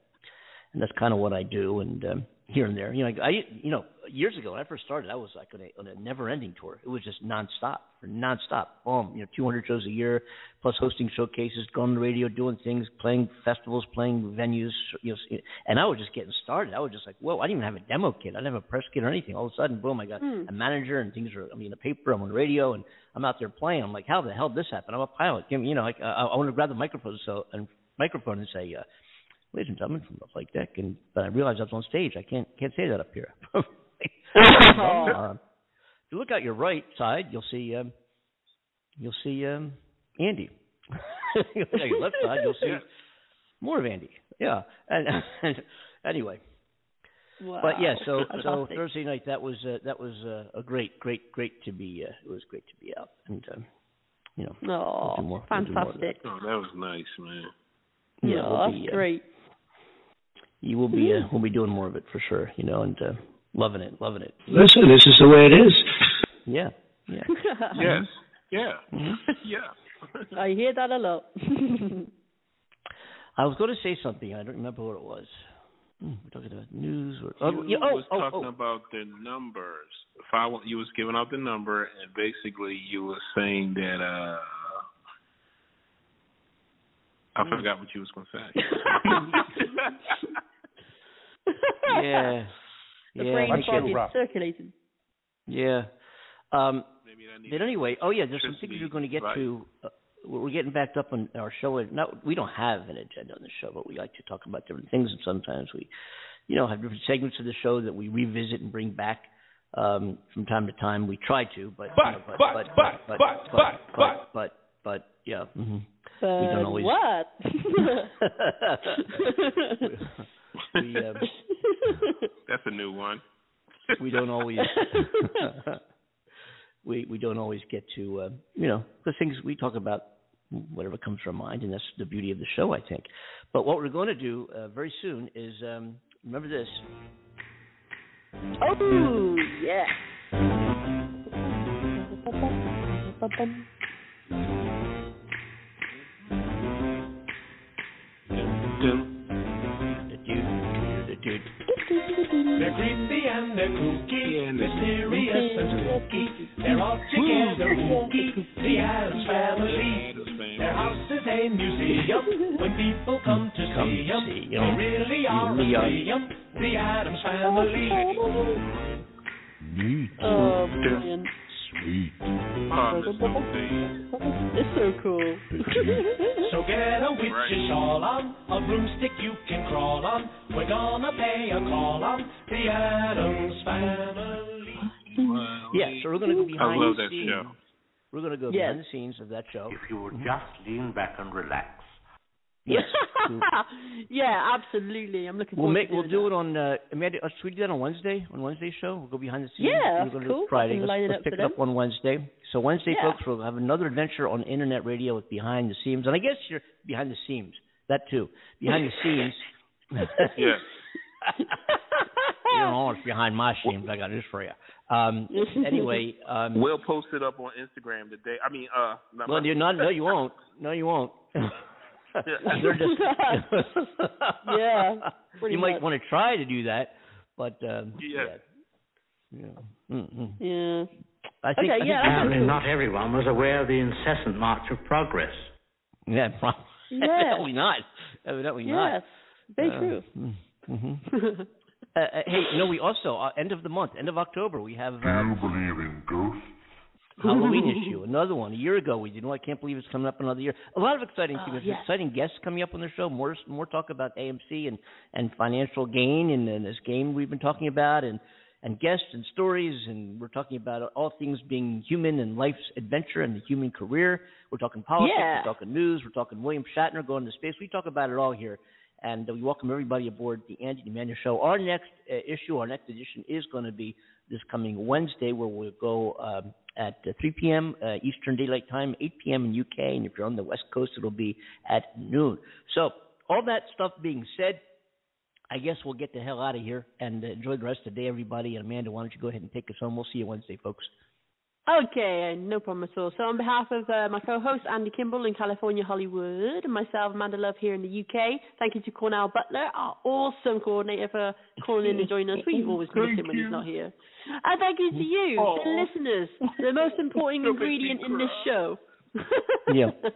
Speaker 2: and that's kind of what I do. And um, here and there, you know, I you know, years ago when I first started, I was like on a, on a never-ending tour. It was just nonstop, nonstop. Boom, you know, 200 shows a year, plus hosting showcases, going on the radio, doing things, playing festivals, playing venues, you know. And I was just getting started. I was just like, whoa, I didn't even have a demo kit. I didn't have a press kit or anything. All of a sudden, boom, I got
Speaker 3: Hmm.
Speaker 2: a manager and things are. I mean, the paper. I'm on the radio and I'm out there playing. I'm like, how the hell did this happen? I'm a pilot. Give me, you know, like, I, I want to grab the microphone so and microphone and say, uh, ladies and gentlemen from the flight deck, and but I realized I was on stage. I can't can't say that up here. um, if you look out your right side, you'll see um, you'll see um, Andy. you look at your left side, you'll see more of Andy. Yeah, and, and anyway.
Speaker 3: Wow.
Speaker 2: But yeah, so so Thursday night that was uh, that was uh, a great great great to be uh, it was great to be out and um, you know.
Speaker 3: Oh,
Speaker 2: we'll do more, we'll more that.
Speaker 3: fantastic.
Speaker 4: Oh, that was nice, man.
Speaker 2: Yeah,
Speaker 3: Yeah,
Speaker 2: we'll
Speaker 3: that's
Speaker 2: be, uh,
Speaker 3: great.
Speaker 2: You will be. Uh, we'll be doing more of it for sure. You know, and uh, loving it, loving it.
Speaker 7: Listen, this is the way it is.
Speaker 2: Yeah, yeah.
Speaker 4: Yes. Yeah.
Speaker 2: Mhm.
Speaker 4: yeah.
Speaker 3: I hear that a lot.
Speaker 2: I was going to say something. I don't remember what it was. Hmm, we're talking about news or oh,
Speaker 4: you
Speaker 2: yeah, oh,
Speaker 4: was
Speaker 2: oh,
Speaker 4: talking
Speaker 2: oh.
Speaker 4: about the numbers. If I you was giving out the number, and basically you were saying that uh I
Speaker 2: Hmm.
Speaker 4: forgot what you was going to say.
Speaker 2: Yeah,
Speaker 3: the
Speaker 2: yeah.
Speaker 3: brain
Speaker 2: I
Speaker 3: fog
Speaker 2: get-
Speaker 3: is circulating.
Speaker 2: Yeah. Um,
Speaker 4: Maybe that needs
Speaker 2: but anyway, oh yeah, there's some things we're going to get
Speaker 4: right.
Speaker 2: to. Uh, we're we're getting backed up on our show. Not, we don't have an agenda on the show, but we like to talk about different things, and sometimes we, you know, have different segments of the show that we revisit and bring back um, from time to time. We try to, but
Speaker 8: But,
Speaker 2: you know, but,
Speaker 8: but,
Speaker 2: but,
Speaker 8: but,
Speaker 2: but,
Speaker 8: but,
Speaker 2: but,
Speaker 8: but,
Speaker 2: but, but, but, yeah. hmm
Speaker 3: But
Speaker 2: we don't always.
Speaker 3: what?
Speaker 2: we um,
Speaker 4: That's a new one.
Speaker 2: we don't always we we don't always get to uh, you know the things we talk about whatever comes to our mind and that's the beauty of the show I think. But what we're going to do uh, very soon is um, remember this.
Speaker 3: oh yeah.
Speaker 8: They're creepy and they're kooky, mysterious and spooky. They're all together wooky, the Addams family. Their house is a museum. When people come to
Speaker 2: Come
Speaker 8: see 'em,
Speaker 2: see
Speaker 8: they
Speaker 2: 'em.
Speaker 8: really
Speaker 2: They
Speaker 8: are
Speaker 2: really
Speaker 8: a museum. The Addams family.
Speaker 2: Neat.
Speaker 3: Oh man,
Speaker 2: Sweet.
Speaker 4: Oh, that's so
Speaker 3: it's so cool.
Speaker 8: So get a witch's
Speaker 4: Right.
Speaker 8: shawl on, a broomstick you can crawl on. We're gonna pay a call on the Addams family.
Speaker 2: Yeah, so we're going to go behind
Speaker 4: I
Speaker 2: behind
Speaker 4: love
Speaker 2: the
Speaker 4: that
Speaker 2: scenes.
Speaker 4: show.
Speaker 2: We're going to go
Speaker 3: Yes.
Speaker 2: behind the scenes of that show.
Speaker 18: If you would just lean back and relax.
Speaker 2: Yes.
Speaker 3: yeah, absolutely. I'm looking
Speaker 2: We'll
Speaker 3: forward
Speaker 2: make
Speaker 3: to
Speaker 2: we'll
Speaker 3: doing
Speaker 2: do
Speaker 3: that.
Speaker 2: it on uh Amanda uh, should we do that on Wednesday? On Wednesday's show? We'll go behind the scenes.
Speaker 3: Yeah,
Speaker 2: We're
Speaker 3: that's
Speaker 2: gonna do
Speaker 3: cool.
Speaker 2: Friday.
Speaker 3: I can
Speaker 2: Let's,
Speaker 3: line it
Speaker 2: let's
Speaker 3: up
Speaker 2: pick
Speaker 3: for
Speaker 2: it up
Speaker 3: them.
Speaker 2: on Wednesday. So Wednesday
Speaker 3: Yeah.
Speaker 2: folks we'll have another adventure on internet radio with Behind the Seams. And I guess you're behind the seams. That too. Behind the scenes.
Speaker 4: Yes.
Speaker 2: you don't know what's behind my seams. I got this for you. Um anyway, um
Speaker 4: We'll post it up on Instagram today. I mean, uh, not
Speaker 2: well,
Speaker 4: my-
Speaker 2: you're not no you won't. No you won't. They're just
Speaker 3: Yeah,
Speaker 2: you might
Speaker 3: much.
Speaker 2: want to try to do that, but um,
Speaker 4: Yeah.
Speaker 2: yeah, yeah. Mm-mm.
Speaker 3: Yeah.
Speaker 2: I think,
Speaker 3: Okay,
Speaker 2: I
Speaker 3: yeah,
Speaker 18: Apparently, not everyone was aware of the incessant march of progress.
Speaker 2: yeah, probably.
Speaker 3: Yeah.
Speaker 2: evidently not. Evidently not.
Speaker 3: Yes. Very
Speaker 2: Uh,
Speaker 3: true.
Speaker 2: Mm-hmm. uh, uh, hey, you know, we also uh, end of the month, end of October, we have
Speaker 1: Do you
Speaker 2: uh,
Speaker 1: believe in ghosts?
Speaker 2: Halloween issue, another one. A year ago, we did. You know, I can't believe it's coming up another year. A lot of exciting
Speaker 3: Oh,
Speaker 2: things,
Speaker 3: yes.
Speaker 2: exciting guests coming up on the show. More, more talk about AMC and and financial gain and, and this game we've been talking about, and and guests and stories, and we're talking about all things being human and life's adventure and the human career. We're talking politics,
Speaker 3: Yeah.
Speaker 2: we're talking news, we're talking William Shatner going to space. We talk about it all here. And we welcome everybody aboard the Andy and Amanda Show. Our next uh, issue, our next edition, is going to be this coming Wednesday, where we'll go um, at uh, 3 p.m. Uh, Eastern Daylight Time, 8 p.m. in UK, and if you're on the West Coast, it'll be at noon. So, all that stuff being said, I guess we'll get the hell out of here and enjoy the rest of the day, everybody. And Amanda, why don't you go ahead and take us home? We'll see you Wednesday, folks.
Speaker 3: Okay, no problem at all. So on behalf of uh, my co-host Andy Kimbel in California, Hollywood, and myself, Amanda Love here in the UK, thank you to Cornell Butler, our awesome coordinator, for calling in and joining us. We always miss him when he's not here. And thank you to you, the listeners, the most important ingredient in this show.
Speaker 2: Yeah.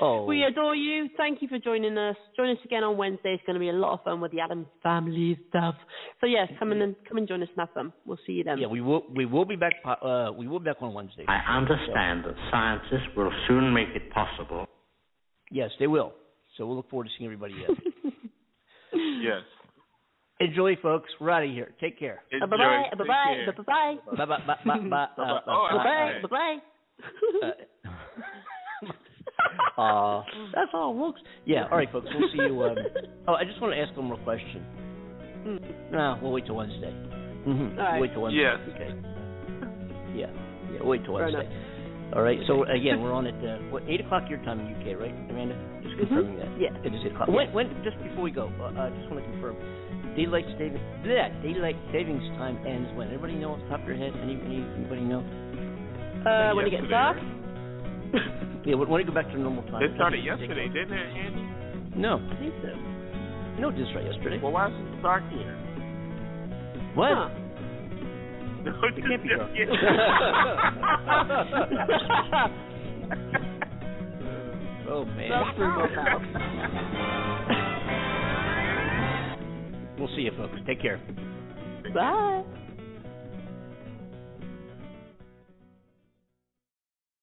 Speaker 2: Oh.
Speaker 3: We adore you. Thank you for joining us. Join us again on Wednesday. It's going to be a lot of fun with the Addams family stuff. So yes, come and come and join us and have fun. We'll see you then.
Speaker 2: Yeah, we will. We will be back. Uh, we will be back on Wednesday.
Speaker 18: I understand that scientists will soon make it possible.
Speaker 2: Yes, they will. So we'll look forward to seeing everybody then.
Speaker 4: Yes.
Speaker 2: Enjoy, folks. We're out of here. Take care.
Speaker 3: Bye bye. Bye bye. Bye bye.
Speaker 2: Bye bye. Bye bye. Bye bye.
Speaker 3: Bye bye. Bye bye.
Speaker 2: Uh, that's all, folks. Yeah. All right, folks. We'll see you. Um, oh, I just want to ask one more question. No, we'll wait till Wednesday. Mm-hmm.
Speaker 3: All right.
Speaker 2: Wait till Wednesday.
Speaker 4: Yes.
Speaker 2: Okay. Yeah. Yeah. Wait till Wednesday. All right. So again, we're on at uh, what eight o'clock your time in UK, right, Amanda? Just confirming that.
Speaker 3: Yeah.
Speaker 2: It is eight o'clock. When, when just before we go, uh, I just want to confirm. Daylight saving bleh, daylight savings time ends when? Everybody know off the top of your head? Any, any anybody know?
Speaker 3: Uh, when it gets dark.
Speaker 2: Yeah. When, it go back to normal time?
Speaker 4: It started yesterday, didn't it, Andy?
Speaker 2: No. I think so. No, it did start yesterday.
Speaker 4: Well, why is it dark here?
Speaker 2: What?
Speaker 3: Huh.
Speaker 4: No,
Speaker 2: It can't be dark. oh man.
Speaker 3: That's.
Speaker 2: We'll see you folks. Take care.
Speaker 3: Bye.